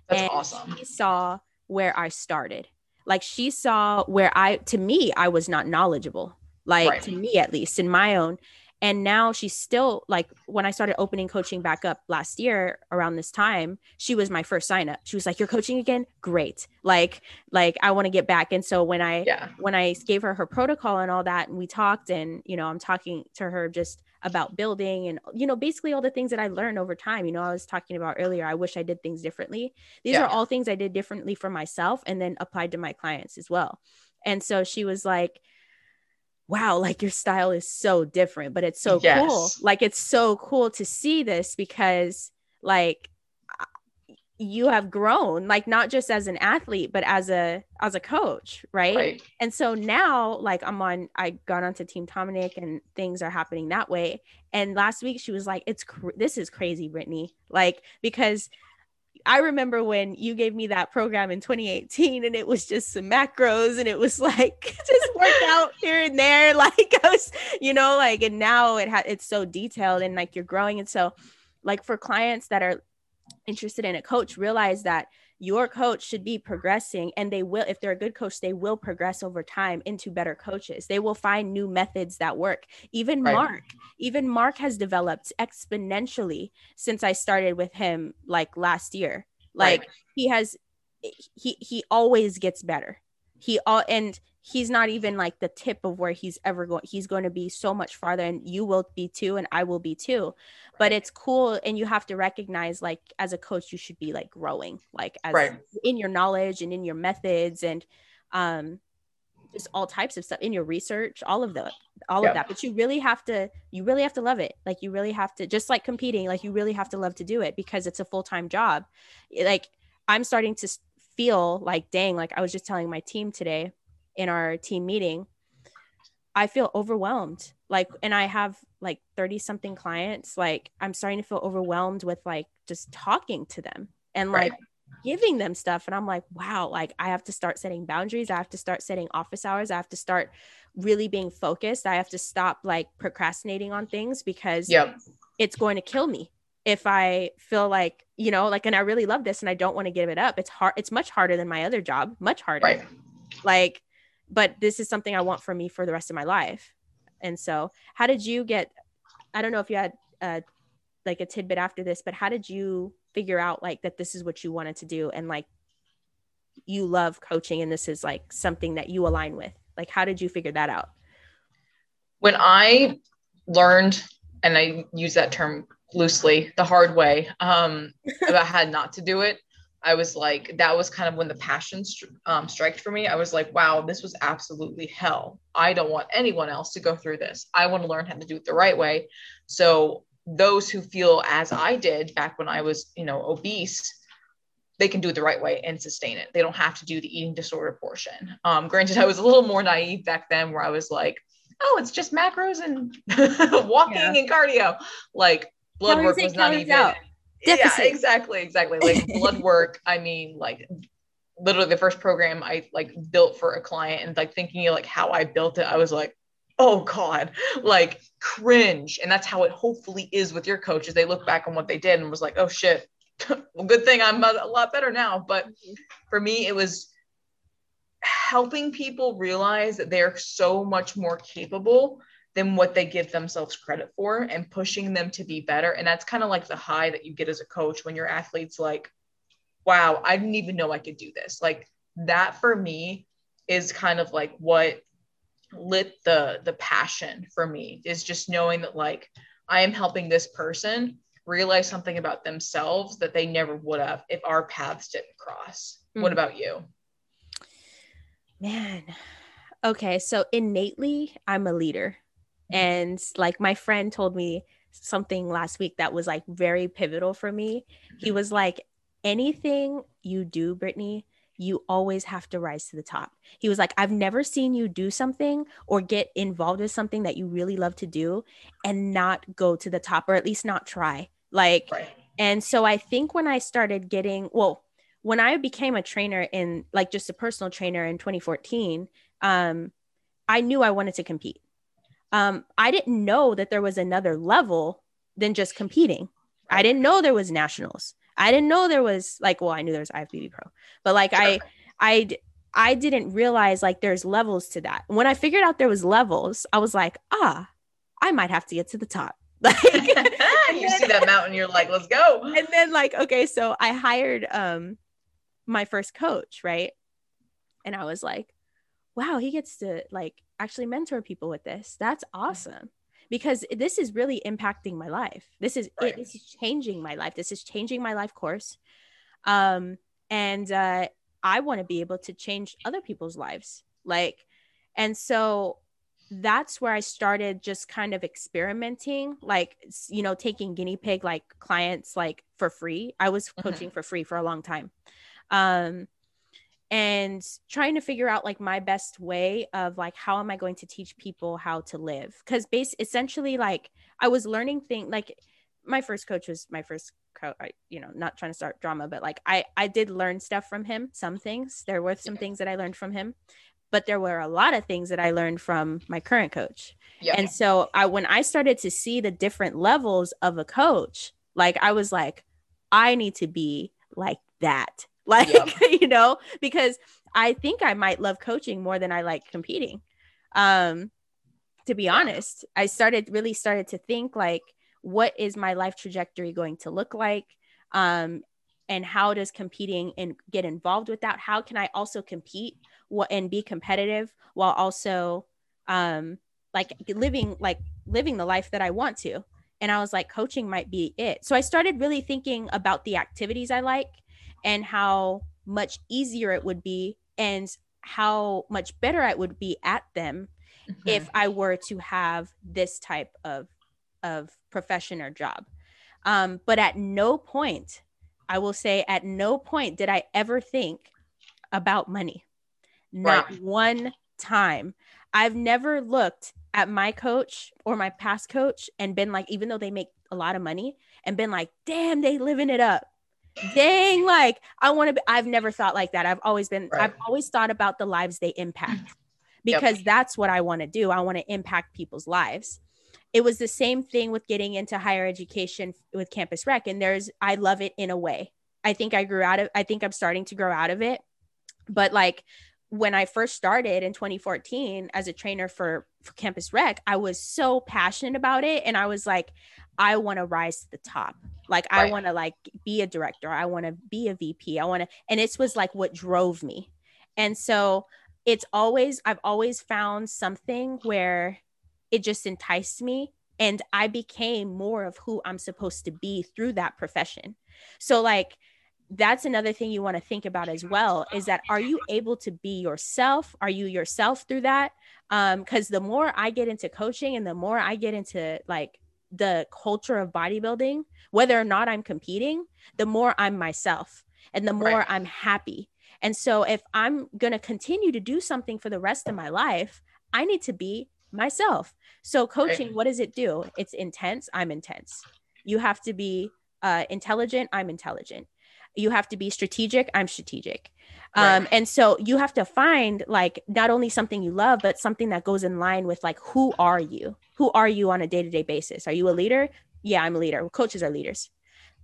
That's and awesome. She saw where I started. Like she saw where I to me I was not knowledgeable. Like right. to me at least in my own and now she's still like when i started opening coaching back up last year around this time she was my first sign up she was like you're coaching again great like like i want to get back and so when i yeah. when i gave her her protocol and all that and we talked and you know i'm talking to her just about building and you know basically all the things that i learned over time you know i was talking about earlier i wish i did things differently these yeah. are all things i did differently for myself and then applied to my clients as well and so she was like wow, like your style is so different, but it's so yes. cool. Like it's so cool to see this because like you have grown like not just as an athlete but as a as a coach right? right, and so now like i'm on i got onto team Tomanek and things are happening that way and last week she was like it's cr- this is crazy brittany like because I remember when you gave me that program in 2018 and it was just some macros and it was like just work out here and there. Like I was, you know, like, and now it ha- it's so detailed and like you're growing. And so like for clients that are interested in a coach, realize that your coach should be progressing and they will if they're a good coach they will progress over time into better coaches they will find new methods that work even right. mark even mark has developed exponentially since i started with him like last year like right. he has he he always gets better he all and he's not even like the tip of where he's ever going he's going to be so much farther and you will be too and i will be too. But it's cool and you have to recognize like as a coach you should be like growing like as right. in your knowledge and in your methods and um just all types of stuff in your research all of the all of that. But you really have to you really have to love it. Like you really have to just like competing like you really have to love to do it because it's a full-time job. Like i'm starting to feel like dang like i was just telling my team today in our team meeting, I feel overwhelmed. Like, and I have like 30 something clients. Like, I'm starting to feel overwhelmed with like just talking to them and like right. giving them stuff. And I'm like, wow, like I have to start setting boundaries. I have to start setting office hours. I have to start really being focused. I have to stop like procrastinating on things because yep. it's going to kill me if I feel like, you know, like, and I really love this and I don't want to give it up. It's hard. It's much harder than my other job, much harder. Right. Like, but this is something I want for me for the rest of my life. And so, how did you get? I don't know if you had uh, like a tidbit after this, but how did you figure out like that this is what you wanted to do and like you love coaching and this is like something that you align with? Like, how did you figure that out? When I learned, and I use that term loosely, the hard way, um, about how not to do it. I was like, that was kind of when the passion um, striked for me. I was like, wow, this was absolutely hell. I don't want anyone else to go through this. I want to learn how to do it the right way. So those who feel as I did back when I was, you know, obese, they can do it the right way and sustain it. They don't have to do the eating disorder portion. Um, granted, I was a little more naive back then, where I was like, oh, it's just macros and walking yeah. and cardio. Like blood work was not even. Out deficit. Yeah, exactly, exactly. Like blood work. I mean, like literally the first program I like built for a client and like thinking of like how I built it, I was like, oh God, like cringe. And that's how it hopefully is with your coaches. They look back on what they did and was like, oh shit. well, good thing I'm a lot better now. But mm-hmm. for me, it was helping people realize that they're so much more capable than what they give themselves credit for and pushing them to be better. And that's kind of like the high that you get as a coach when your athlete's like, wow, I didn't even know I could do this. Like that for me is kind of like what lit the the passion for me is just knowing that like I am helping this person realize something about themselves that they never would have if our paths didn't cross. Mm-hmm. What about you? Man. Okay, so innately I'm a leader. And like my friend told me something last week that was like very pivotal for me. He was like, anything you do, Brittany, you always have to rise to the top. He was like, I've never seen you do something or get involved with something that you really love to do and not go to the top or at least not try. Like, right. and so I think when I started getting, well, when I became a trainer in like just a personal trainer in 2014, um, I knew I wanted to compete. Um, I didn't know that there was another level than just competing. I didn't know there was nationals. I didn't know there was like, well, I knew there was IFBB Pro, but like. I, I, I didn't realize like there's levels to that. When I figured out there was levels, I was like, ah, I might have to get to the top. Like you see that mountain, you're like, let's go. And then like, okay, so I hired um my first coach, right? And I was like, wow, he gets to like actually mentor people with this. That's awesome because this is really impacting my life. This is right. it, this is changing my life. This is changing my life course. Um, and uh, I want to be able to change other people's lives. Like, and so that's where I started just kind of experimenting, like you know, taking guinea pig like clients like for free. I was mm-hmm. coaching mm-hmm. for free for a long time. Um, and trying to figure out like my best way of like how am i going to teach people how to live because base essentially like i was learning things like my first coach was my first coach you know not trying to start drama but like i i did learn stuff from him some things there were some yeah. things that i learned from him but there were a lot of things that i learned from my current coach yeah. and so i when i started to see the different levels of a coach like i was like i need to be like that like yep. you know because i think i might love coaching more than i like competing. Um to be honest i started really started to think like what is my life trajectory going to look like? Um and how does competing and get involved with that? How can i also compete and be competitive while also um like living like living the life that i want to? And i was like coaching might be it. So i started really thinking about the activities i like and how much easier it would be and how much better I would be at them mm-hmm. if I were to have this type of of profession or job. Um, but at no point, I will say, at no point did I ever think about money. Not right. one time. I've never looked at my coach or my past coach and been like, even though they make a lot of money, and been like, damn, they living it up dang, like I want to be, I've never thought like that. I've always been, right. I've always thought about the lives they impact mm. because yep. that's what I want to do. I want to impact people's lives. It was the same thing with getting into higher education with Campus Rec. And there's, I love it in a way. I think I grew out of, I think I'm starting to grow out of it. But like when I first started in 2014 as a trainer for, for Campus Rec, I was so passionate about it. And I was like, I want to rise to the top. Like right. I want to like be a director. I want to be a VP. I want to and it was like what drove me. And so it's always I've always found something where it just enticed me and I became more of who I'm supposed to be through that profession. So like that's another thing you want to think about as well is that are you able to be yourself are you yourself through that um because the more i get into coaching and the more i get into like the culture of bodybuilding, whether or not I'm competing, the more I'm myself and the more right. I'm happy. And so if I'm going to continue to do something for the rest of my life, I need to be myself. So coaching, right. what does it do? It's intense. I'm intense. You have to be uh, intelligent. I'm intelligent. You have to be strategic. I'm strategic. Right. Um, and so you have to find like not only something you love, but something that goes in line with like who are you? Who are you on a day to day basis? Are you a leader? Yeah, I'm a leader. Coaches are leaders.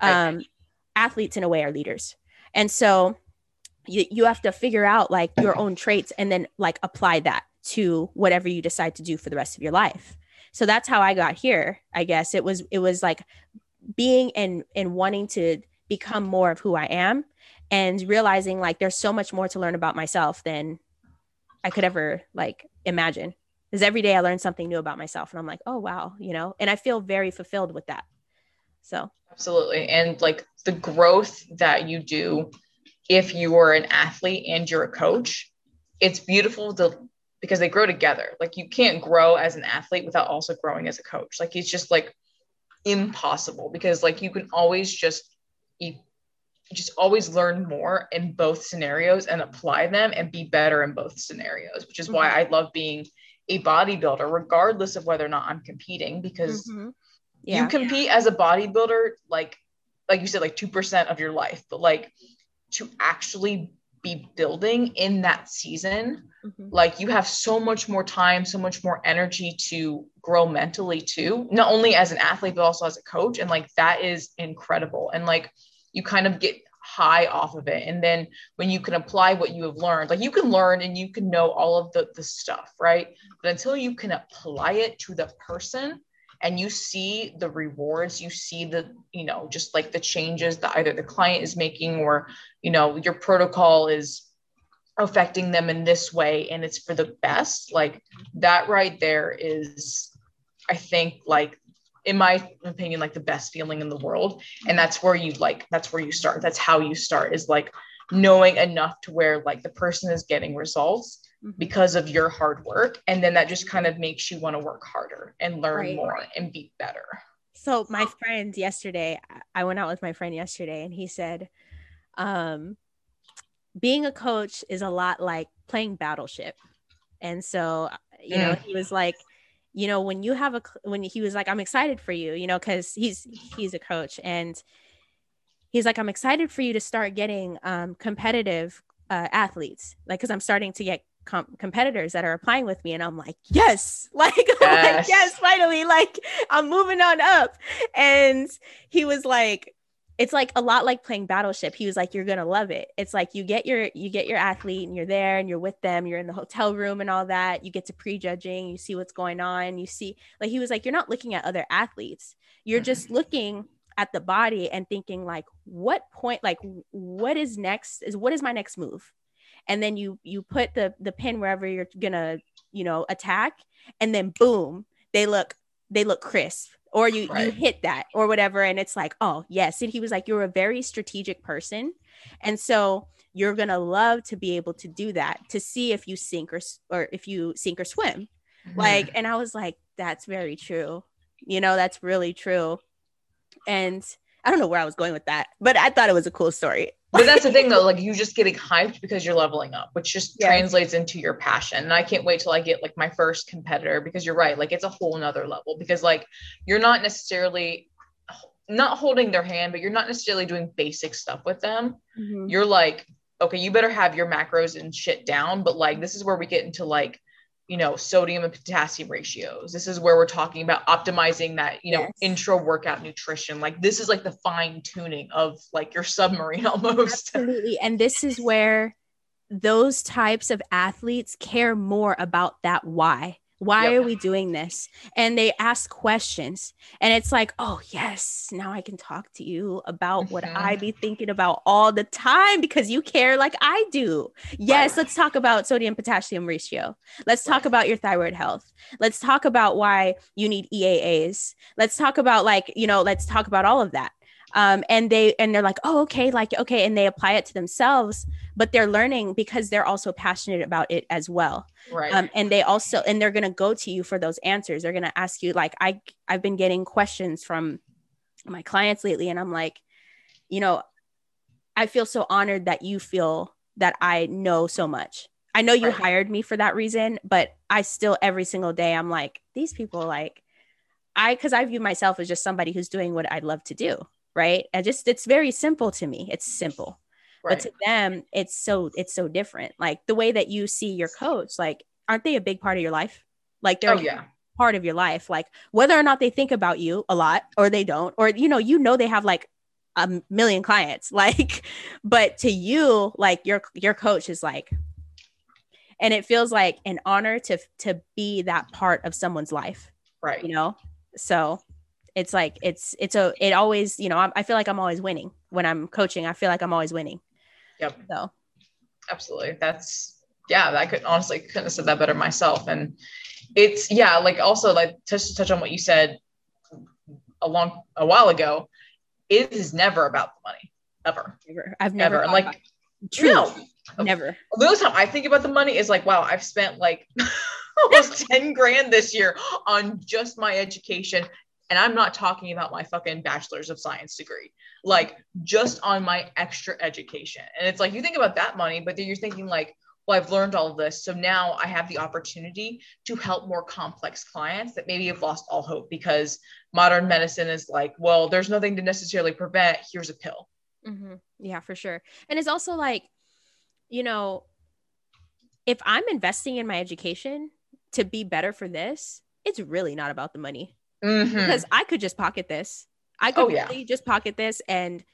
Um, right. Athletes in a way are leaders. And so you, you have to figure out like your own traits and then like apply that to whatever you decide to do for the rest of your life. So that's how I got here. I guess it was it was like being and and wanting to become more of who I am and realizing like there's so much more to learn about myself than I could ever like imagine. Because every day I learn something new about myself and I'm like, oh wow, you know, and I feel very fulfilled with that. So absolutely. And like the growth that you do if you are an athlete and you're a coach, it's beautiful to because they grow together. Like you can't grow as an athlete without also growing as a coach. Like it's just like impossible because like you can always just just always learn more in both scenarios and apply them and be better in both scenarios, which is mm-hmm. why I love being a bodybuilder, regardless of whether or not I'm competing, because mm-hmm. yeah. you compete as a bodybuilder, like like you said, like two percent of your life, but like to actually be building in that season, mm-hmm. like you have so much more time, so much more energy to grow mentally too, not only as an athlete, but also as a coach. And like that is incredible. And like you kind of get high off of it. And then when you can apply what you have learned, like you can learn and you can know all of the, the stuff, right? But until you can apply it to the person and you see the rewards, you see the, you know, just like the changes that either the client is making or, you know, your protocol is affecting them in this way and it's for the best, like that right there is, I think, like in my opinion like the best feeling in the world and that's where you like that's where you start that's how you start is like knowing enough to where like the person is getting results mm-hmm. because of your hard work and then that just kind of makes you want to work harder and learn right. more and be better so my friend yesterday i went out with my friend yesterday and he said um being a coach is a lot like playing battleship and so you know mm. he was like you know when you have a when he was like i'm excited for you you know because he's he's a coach and he's like i'm excited for you to start getting um, competitive uh, athletes like because i'm starting to get com- competitors that are applying with me and i'm like yes like, yes. like yes finally like i'm moving on up and he was like it's like a lot like playing battleship he was like you're gonna love it. It's like you get your you get your athlete and you're there and you're with them you're in the hotel room and all that you get to prejudging you see what's going on you see like he was like you're not looking at other athletes. You're just mm-hmm. looking at the body and thinking like what point like what is next is what is my next move? And then you you put the the pin wherever you're gonna you know attack and then boom they look they look crisp or you right. you hit that or whatever and it's like oh yes. And he was like you're a very strategic person. And so you're going to love to be able to do that to see if you sink or or if you sink or swim. Mm-hmm. like and i was like that's very true. You know that's really true. And i don't know where i was going with that but i thought it was a cool story but that's the thing though like you just getting hyped because you're leveling up which just yeah. translates into your passion and i can't wait till i get like my first competitor because you're right like it's a whole nother level because like you're not necessarily not holding their hand but you're not necessarily doing basic stuff with them mm-hmm. you're like okay you better have your macros and shit down but like this is where we get into like you know sodium and potassium ratios. This is where we're talking about optimizing that you know yes. intra workout nutrition. Like this is like the fine tuning of like your submarine almost. Absolutely. And this is where those types of athletes care more about that why why yep. are we doing this and they ask questions and it's like oh yes now i can talk to you about mm-hmm. what i be thinking about all the time because you care like i do yes right. let's talk about sodium potassium ratio let's talk right. about your thyroid health let's talk about why you need eaas let's talk about like you know let's talk about all of that um, and they and they're like oh okay like okay and they apply it to themselves but they're learning because they're also passionate about it as well. Right. Um, and they also and they're going to go to you for those answers. They're going to ask you like i i've been getting questions from my clients lately and i'm like you know i feel so honored that you feel that i know so much. I know you right. hired me for that reason but i still every single day i'm like these people like i because i view myself as just somebody who's doing what i'd love to do right? And just it's very simple to me. It's simple. Right. but to them it's so it's so different. Like the way that you see your coach like aren't they a big part of your life? Like they're oh, yeah. part of your life. Like whether or not they think about you a lot or they don't or you know you know they have like a million clients like but to you like your your coach is like and it feels like an honor to to be that part of someone's life right. you know? So it's like it's it's a it always you know I, I feel like i'm always winning. When i'm coaching i feel like i'm always winning. Yep. So. Absolutely. That's yeah i could honestly couldn't have said that better myself. And it's yeah like also like touch to touch on what you said a long a while ago. It is never about the money. Ever. Never. I've never ever. like true. no, never. The only time i think about the money is like wow i've spent like almost 10 grand this year on just my education And I'm not talking about my fucking bachelor's of science degree, like just on my extra education. And it's like you think about that money, but then you're thinking like, well, I've learned all of this. So now I have the opportunity to help more complex clients that maybe have lost all hope because modern medicine is like, well, there's nothing to necessarily prevent. Here's a pill. Mm-hmm. Yeah, for sure. And it's also like, you know, if I'm investing in my education to be better for this, it's really not about the money Mhm. because I could just pocket this. I could Oh, yeah. really just pocket this and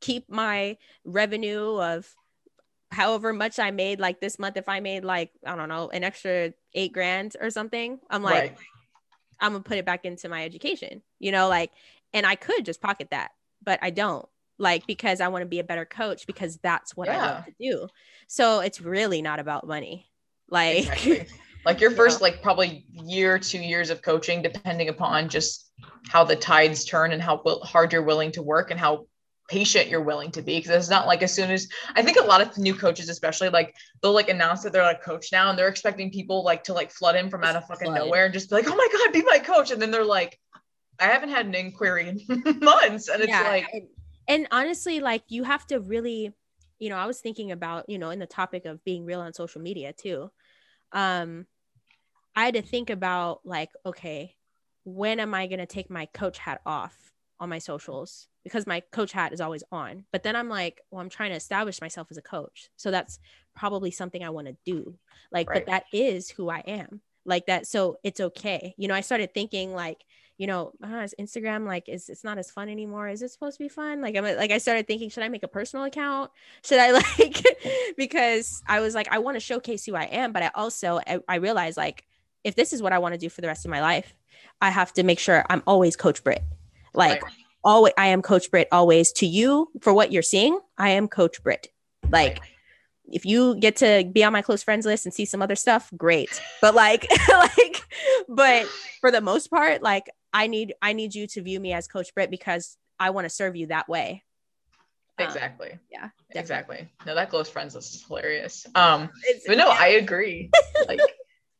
keep my revenue of however much I made like this month. If I made like, I don't know, an extra eight grand or something, I'm like, right. I'm gonna put it back into my education, you know, like, and I could just pocket that, but I don't, like, because I want to be a better coach because that's what I Yeah. love to do. So it's really not about money, like, Exactly. Like your first, like probably year, two years of coaching, depending upon just how the tides turn and how hard you're willing to work and how patient you're willing to be. Because it's not like as soon as I think a lot of new coaches, especially like they'll like announce that they're like coach now and they're expecting people like to like flood in from out of fucking flood. nowhere and just be like, oh my God, be my coach. And then they're like, I haven't had an inquiry in months. And it's like, and, and honestly, like, you have to really, you know, I was thinking about, you know, in the topic of being real on social media too. Um, I had to think about like, okay, when am I gonna take my coach hat off on my socials? Because my coach hat is always on. But then I'm like, well, I'm trying to establish myself as a coach. So that's probably something I want to do. Like, Right. but that is who I am. Like that. So it's okay. You know, I started thinking like, you know, ah, is Instagram like is it's not as fun anymore? Is it supposed to be fun? Like I'm like I started thinking, should I make a personal account? Should I like because I was like, I want to showcase who I am, but I also I, I realized like if this is what I want to do for the rest of my life, I have to make sure I'm always Coach Britt. Like Right. always I am Coach Britt always to you for what you're seeing, I am Coach Britt. Like Right. if you get to be on my close friends list and see some other stuff, great. But like like but for the most part, like I need I need you to view me as Coach Britt because I want to serve you that way. Um, exactly. yeah, Exactly. No, that close friends list is hilarious. Um, It's- but no, I agree. Like,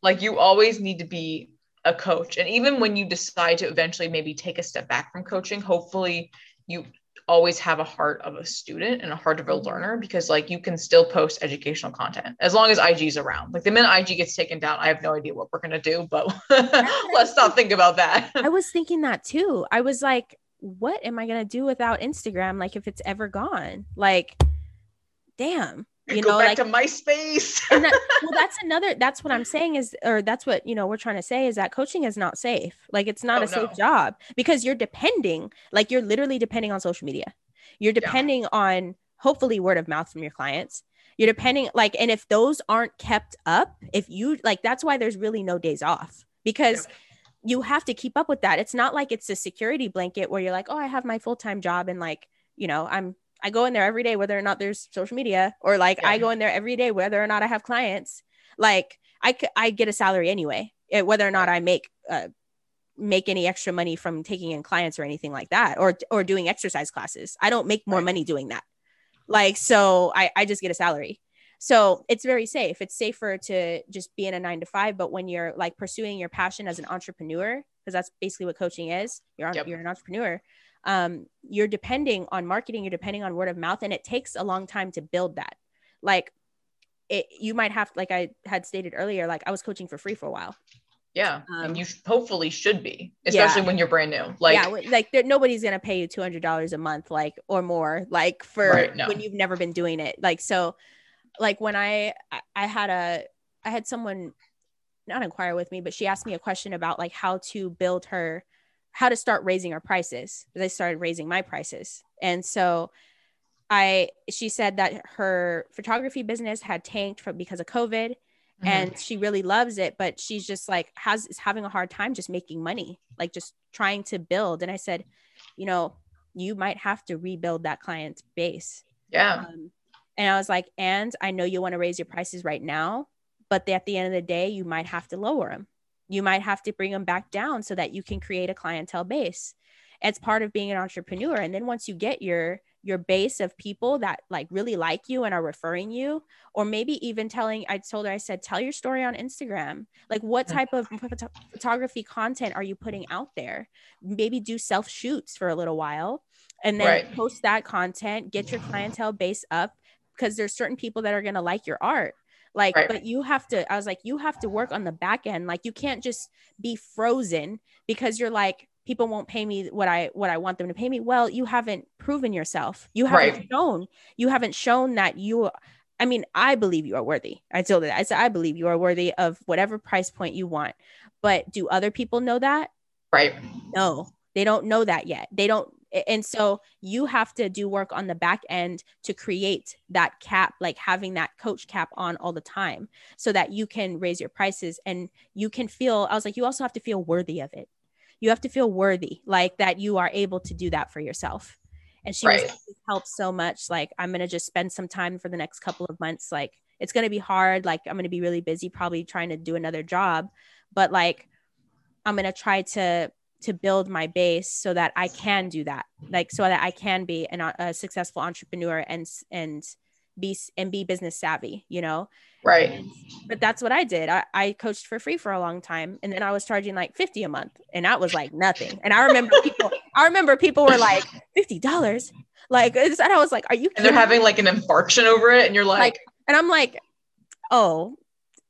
like you always need to be a coach, and even when you decide to eventually maybe take a step back from coaching, hopefully you always have a heart of a student and a heart of a Mhm. learner because like you can still post educational content as long as IG's around. Like the minute IG gets taken down, I have no idea what we're gonna do, but let's not think about that. I was thinking that too. I was like, what am I gonna do without Instagram? Like if it's ever gone, like, damn, you Go know, back like, to MySpace. and that, well, that's another. That's what I'm saying is, or that's what you know we're trying to say is that coaching is not safe. Like it's not Oh, a safe no. job because you're depending, like you're literally depending on social media. You're depending on hopefully word of mouth from your clients. You're depending like, and if those aren't kept up, if you like, that's why there's really no days off because you have to keep up with that. It's not like it's a security blanket where you're like, oh, I have my full time job and like, you know, I'm I go in there every day whether or not there's social media, or like I go in there every day whether or not I have clients. Like I I get a salary anyway, eh, whether or not I make uh, make any extra money from taking in clients or anything like that, or or doing exercise classes. I don't make more Right. money doing that. Like so, I I just get a salary. So it's very safe. It's safer to just be in a nine to five. But when you're like pursuing your passion as an entrepreneur, because that's basically what coaching is, you're on, Yep. you're an entrepreneur. Um, you're depending on marketing. You're depending on word of mouth, and it takes a long time to build that. Like, it you might have like I had stated earlier. Like I was coaching for free for a while. Yeah, Um, and you hopefully should be, Yeah. especially when you're brand new. Like, yeah, like there, nobody's gonna pay you two hundred dollars a month, like or more, like for Right, no. when you've never been doing it. Like so, like when I I- I had a I had someone not inquire with me, but she asked me a question about like how to build her, how to start raising our prices. Because I started raising my prices, and so I she said that her photography business had tanked from because of COVID mhm. and she really loves it but she's just like has is having a hard time just making money like just trying to build. And i said you know you might have to rebuild that client base. Yeah, um, and i was like and i know you want to raise your prices right now but at the end of the day you might have to lower them you might have to bring them back down so that you can create a clientele base it's part of being an entrepreneur. And then once you get your your base of people that like really like you and are referring you or maybe even telling i told her i said tell your story on instagram. Like what mm. type of photo- photography content are you putting out there? Maybe do self shoots for a little while and then Right. post that content get your clientele base up because there's certain people that are going to like your art like Right. but you have to i was like you have to work on the back end. Like you can't just be frozen because you're like people won't pay me what i what i want them to pay me. Well you haven't proven yourself. You haven't Right. shown you haven't shown that you i mean i believe you are worthy. I told that i said i believe you are worthy of whatever price point you want. But do other people know that? Right. no they don't know that yet. They don't and so you have to do work on the back end to create that cap like having that coach cap on all the time so that you can raise your prices and you can feel i was like you also have to feel worthy of it you have to feel worthy like that you are able to do that for yourself and she was Right. "This so much like i'm gonna just spend some time for the next couple of months like it's gonna be hard like i'm gonna be really busy probably trying to do another job but like i'm gonna try to to build my base so that i can do that like so that i can be an, uh, a successful entrepreneur and and be and be business savvy you know Right. but that's what I did. I, I coached for free for a long time, and then I was charging like fifty a month, and that was like nothing. And I remember people, I remember people were like fifty dollars, like, and I was like, "Are you?" And they're having me?" like an infarction over it, and you're like, Like- and I'm like, "Oh,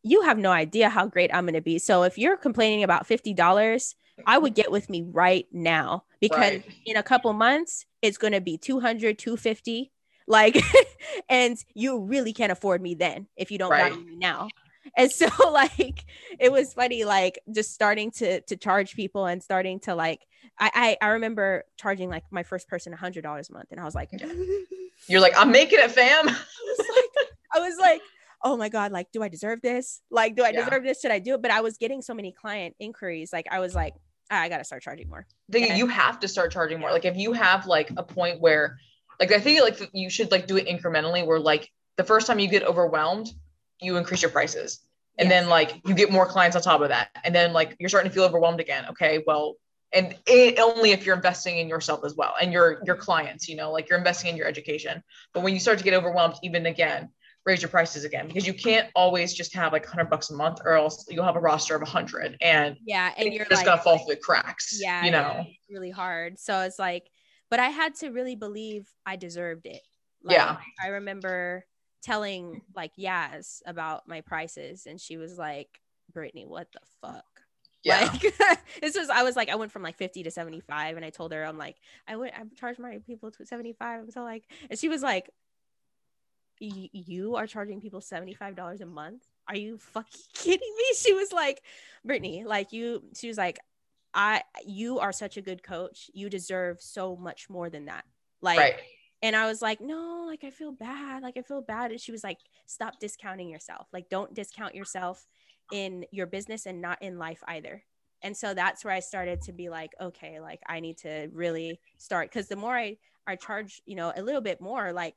you have no idea how great I'm going to be." So if you're complaining about fifty dollars, I would get with me right now because Right. in a couple months it's going to be 200, 250 like and you really can't afford me then if you don't Right. value me now and so like it was funny like just starting to to charge people and starting to like i i, I remember charging like my first person a hundred dollars a month and i was like you're like, I'm making it, fam. I was like, I was like, oh my God, like, do I deserve this? Like, do I Yeah. deserve this? Should I do it? But I was getting so many client inquiries. Like, I was like, "Ah, I got to start charging more. You have to start charging more. Like if you have like a point where, like I think like you should like do it incrementally. Where like the first time you get overwhelmed, you increase your prices, and Yes. then like you get more clients on top of that, and then like you're starting to feel overwhelmed again. Okay, well, and it, only if you're investing in yourself as well and your your clients. You know, like you're investing in your education. But when you start to get overwhelmed, even again, raise your prices again because you can't always just have like 100 bucks a month, or else you'll have a roster of 100 and Yeah. And you're just like, gonna fall through the cracks. yeah, you know. really hard. So it's like, but I had to really believe I deserved it. Like, Yeah. I remember telling like Yaz about my prices, and she was like, Brittany, what the fuck? Yeah. Like this was I was like I went from like 50 to 75 and I told her I'm like I would I charge my people to 75 I'm so like and she was like "Y- you are charging people $75 a month are you fucking kidding me she was like Brittany like you she was like I you are such a good coach you deserve so much more than that like right. and I was like, no, like I feel bad. Like I feel bad. And she was like, stop discounting yourself. Like don't discount yourself in your business and not in life either. And so that's where I started to be like, okay, like I need to really start because the more I I charge, you know, a little bit more, like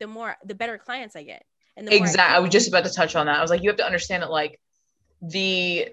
the more the better clients I get. And the more I Exactly. I was just about to touch on that. I was like, you have to understand that like the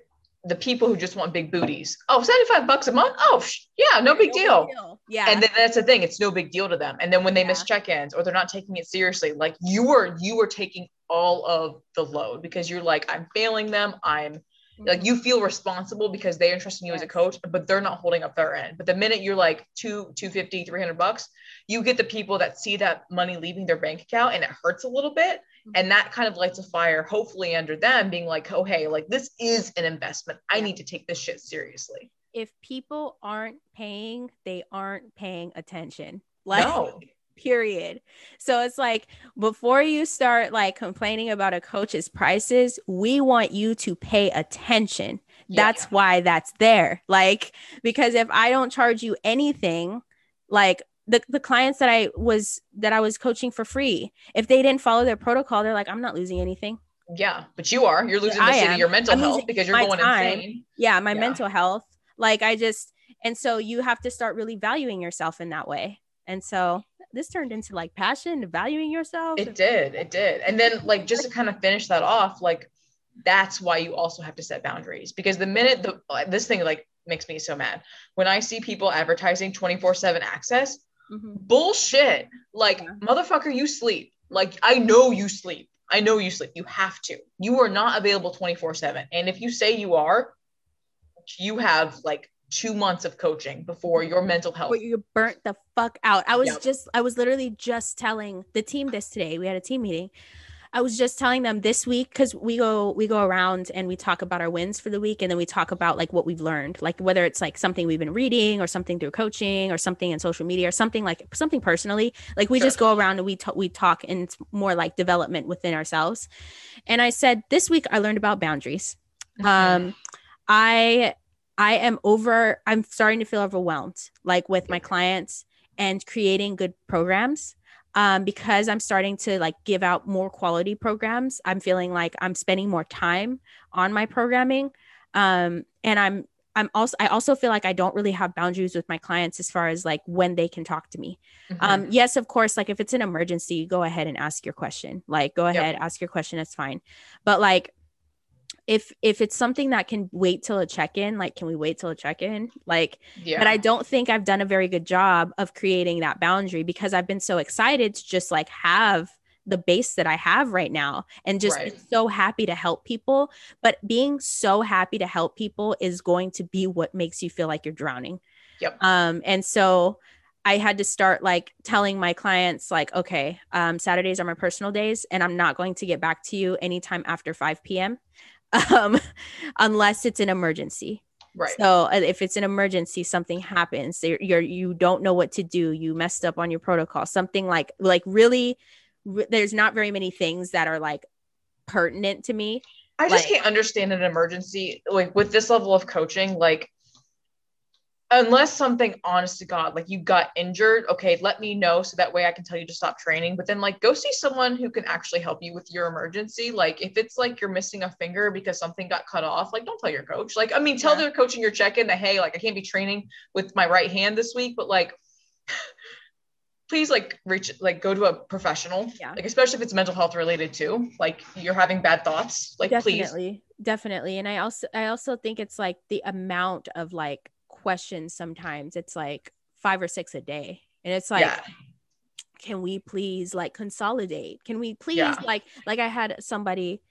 the people who just want big booties. Oh, 75 bucks a month? Oh, sh- yeah, no big deal. Yeah. And then that's the thing, it's no big deal to them. And then when they miss check-ins or they're not taking it seriously, like you are you are taking all of the load because you're like, I'm failing them. I'm like you feel responsible because they entrust in you as a coach but they're not holding up their end. But the minute you're like two 250 300 bucks you get the people that see that money leaving their bank account and it hurts a little bit mm-hmm. and that kind of lights a fire hopefully under them being like oh hey like this is an investment. I Yeah. need to take this shit seriously. If people aren't paying, they aren't paying attention. Like no period. So it's like before you start like complaining about a coach's prices, we want you to pay attention. Yeah. That's why that's there. Like because if I don't charge you anything, like the, the clients that I was that I was coaching for free, if they didn't follow their protocol, they're like, I'm not losing anything. yeah but you are you're losing the am. your mental I'm health because you're going time. insane Yeah, my Yeah. mental health. Like I just and so you have to start really valuing yourself in that way. And so this turned into like passion, valuing yourself. It did. It did. And then, like, just to kind of finish that off, like, that's why you also have to set boundaries because the minute the this thing like makes me so mad when I see people advertising 24 7 access. Mm-hmm. Bullshit. Like, yeah. motherfucker, you sleep. Like, I know you sleep. I know you sleep. You have to. You are not available 24 7. And if you say you are, you have like two months of coaching before your mental health. But you burnt the fuck out. I was yep. just, I was literally just telling the team this today. We had a team meeting. I was just telling them this week because we go we go around and we talk about our wins for the week and then we talk about like what we've learned, like whether it's like something we've been reading or something through coaching or something in social media or something like something personally. Like we sure. just go around and we talk we talk and it's more like development within ourselves. And I said this week I learned about boundaries. Mm-hmm. Um, I I am over, I'm starting to feel overwhelmed, like with my clients and creating good programs. Um, because I'm starting to like give out more quality programs. I'm feeling like I'm spending more time on my programming. Um, and I'm I'm also I also feel like I don't really have boundaries with my clients as far as like when they can talk to me. Mm-hmm. Um, yes, of course, like if it's an emergency, go ahead and ask your question. Like go ahead, yep. ask your question, it's fine. But like if if it's something that can wait till a check-in like can we wait till a check-in? Like yeah. but i don't think i've done a very good job of creating that boundary because i've been so excited to just like have the base that i have right now and just right. so happy to help people. But being so happy to help people is going to be what makes you feel like you're drowning. Yep. Um and so I had to start like telling my clients, like, okay, um, Saturdays are my personal days, and I'm not going to get back to you anytime after 5 p.m um, unless it's an emergency. Right. So uh, if it's an emergency, something happens, you're, you're you don't know what to do, you messed up on your protocol, something like like really, r- there's not very many things that are like pertinent to me. I just like, can't understand an emergency like with this level of coaching. Like unless something honest to god like you got injured okay let me know so that way i can tell you to stop training. But then like go see someone who can actually help you with your emergency. Like if it's like you're missing a finger because something got cut off like don't tell your coach. Like i mean tell yeah. their coach in your check-in that hey like i can't be training with my right hand this week but like please like reach like go to a professional. Yeah. Like especially if it's mental health related too like you're having bad thoughts like definitely please. definitely. And i also i also think it's like the amount of like questions sometimes it's like five or six a day and it's like yeah. can we please like consolidate can we please yeah. like like i had somebody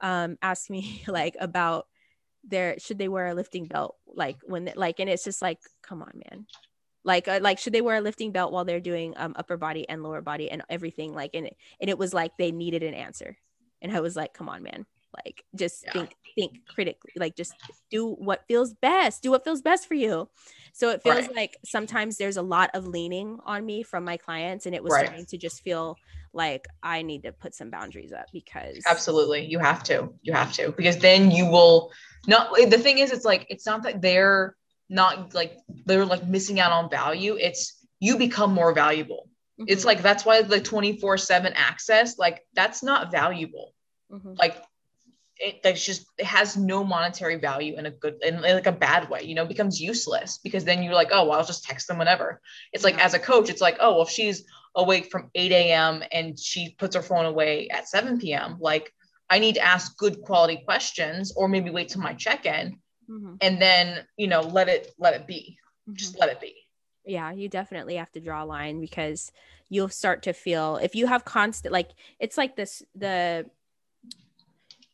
um ask me like about their should they wear a lifting belt like when they, like and it's just like come on man like uh, like should they wear a lifting belt while they're doing um upper body and lower body and everything like and it, and it was like they needed an answer and i was like come on man like just yeah. think think critically like just do what feels best do what feels best for you so it feels right. like sometimes there's a lot of leaning on me from my clients and it was right. starting to just feel like i need to put some boundaries up because absolutely you have to you have to because then you will not the thing is it's like it's not that they're not like they're like missing out on value it's you become more valuable mm-hmm. it's like that's why the 24 7 access like that's not valuable mm-hmm. like it that's just it has no monetary value in a good in, like a bad way you know becomes useless because then you're like oh well i'll just text them whenever it's like as a coach it's like oh well if she's awake from 8 a.m and she puts her phone away at 7 p.m like i need to ask good quality questions or maybe wait till my check-in mm-hmm. and then you know let it let it be mm-hmm. just let it be yeah you definitely have to draw a line because you'll start to feel if you have constant like it's like this the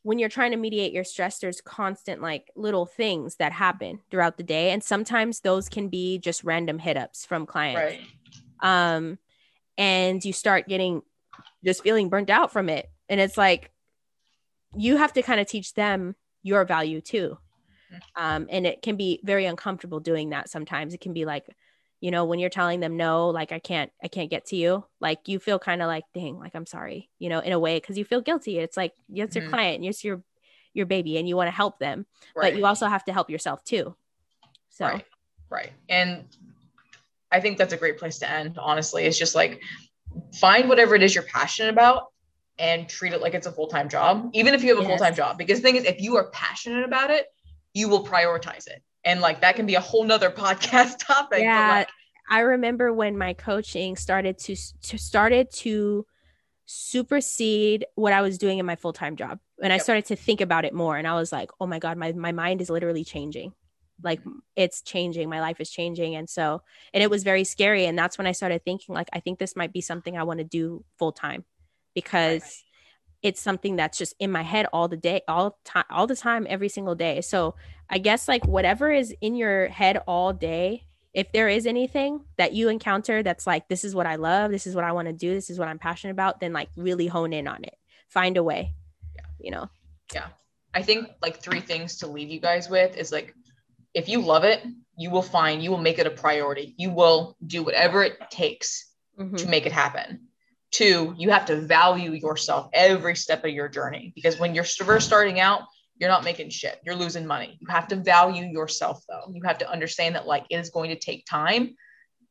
when you're trying to mediate your stress, there's constant like little things that happen throughout the day. And sometimes those can be just random hit ups from clients. Right. Um, and you start getting just feeling burnt out from it. And it's like you have to kind of teach them your value too. Mm-hmm. Um, and it can be very uncomfortable doing that sometimes. It can be like, you know when you're telling them no like i can't i can't get to you like you feel kind of like dang like i'm sorry you know in a way because you feel guilty it's like it's your mm-hmm. client it's your your baby and you want to help them right. but you also have to help yourself too so right. right and i think that's a great place to end honestly it's just like find whatever it is you're passionate about and treat it like it's a full-time job even if you have a yes. full-time job because the thing is if you are passionate about it you will prioritize it and like that can be a whole nother podcast topic yeah like, i remember when my coaching started to, to started to supersede what i was doing in my full-time job. And yep. i started to think about it more and i was like oh my god my, my mind is literally changing. Like mm-hmm. it's changing. My life is changing. And so and it was very scary and that's when i started thinking like i think this might be something i want to do full time because it's something that's just in my head all the day all time all the time every single day. So i guess like whatever is in your head all day if there is anything that you encounter that's like this is what i love this is what i want to do this is what i'm passionate about then like really hone in on it. Find a way yeah. you know? Yeah. I think like three things to leave you guys with is like if you love it you will find you will make it a priority. You will do whatever it takes mm-hmm. to make it happen two you have to value yourself every step of your journey because when you're first starting out you're not making shit. You're losing money. You have to value yourself though. You have to understand that like it is going to take time.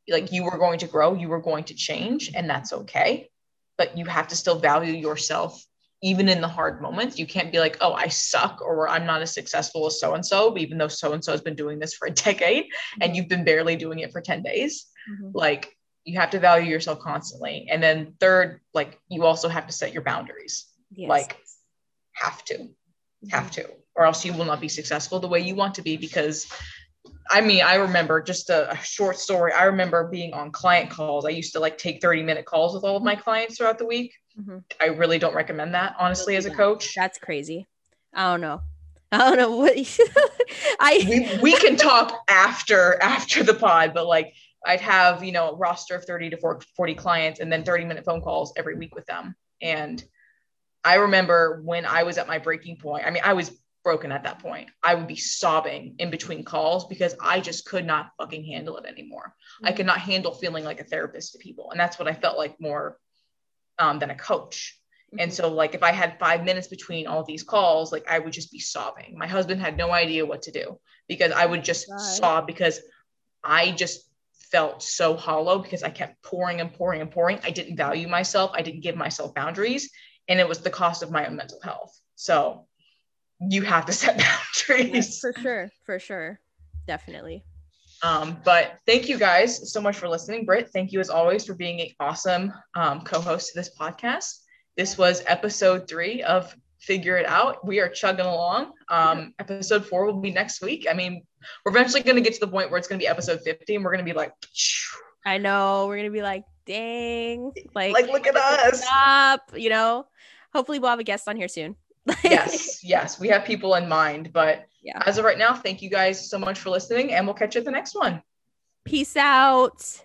Like you were going to grow, you were going to change, and that's okay. But you have to still value yourself even in the hard moments. You can't be like, oh, I suck or I'm not as successful as so and so, even though so and so has been doing this for a decade and you've been barely doing it for 10 days. Mm-hmm. Like you have to value yourself constantly. And then third, like you also have to set your boundaries. Yes. Like have to have to, or else you will not be successful the way you want to be. Because I mean, I remember just a, a, short story. I remember being on client calls. I used to like take 30 minute calls with all of my clients throughout the week. Mm-hmm. I really don't recommend that, honestly, as a coach. That's crazy. I don't know. I don't know what I we, we can talk after after the pod, but like I'd have, you know, a roster of 30 to 40 clients and then 30 minute phone calls every week with them. And I remember when I was at my breaking point. I mean, I was broken at that point. I would be sobbing in between calls because I just could not fucking handle it anymore. Mm-hmm. I could not handle feeling like a therapist to people. And that's what I felt like more um, than a coach. Mm-hmm. And so, like, if I had five minutes between all these calls, like, I would just be sobbing. My husband had no idea what to do because I would just God. sob because I just felt so hollow because I kept pouring and pouring and pouring. I didn't value myself. I didn't give myself boundaries and it was the cost of my own mental health. So you have to set boundaries. Yes, for sure. For sure. Definitely. Um, but thank you guys so much for listening. Britt, thank you as always for being an awesome um, co host to this podcast. This was episode three of Figure It Out. We are chugging along. Um, episode four will be next week. I mean, we're eventually going to get to the point where it's going to be episode 50 and we're going to be like, I know, we're going to be like, dang, like, like look at us. Stop, you know? hopefully we'll have a guest on here soon. yes, yes, we have people in mind. But yeah. as of right now, thank you guys so much for listening, and we'll catch you at the next one. Peace out.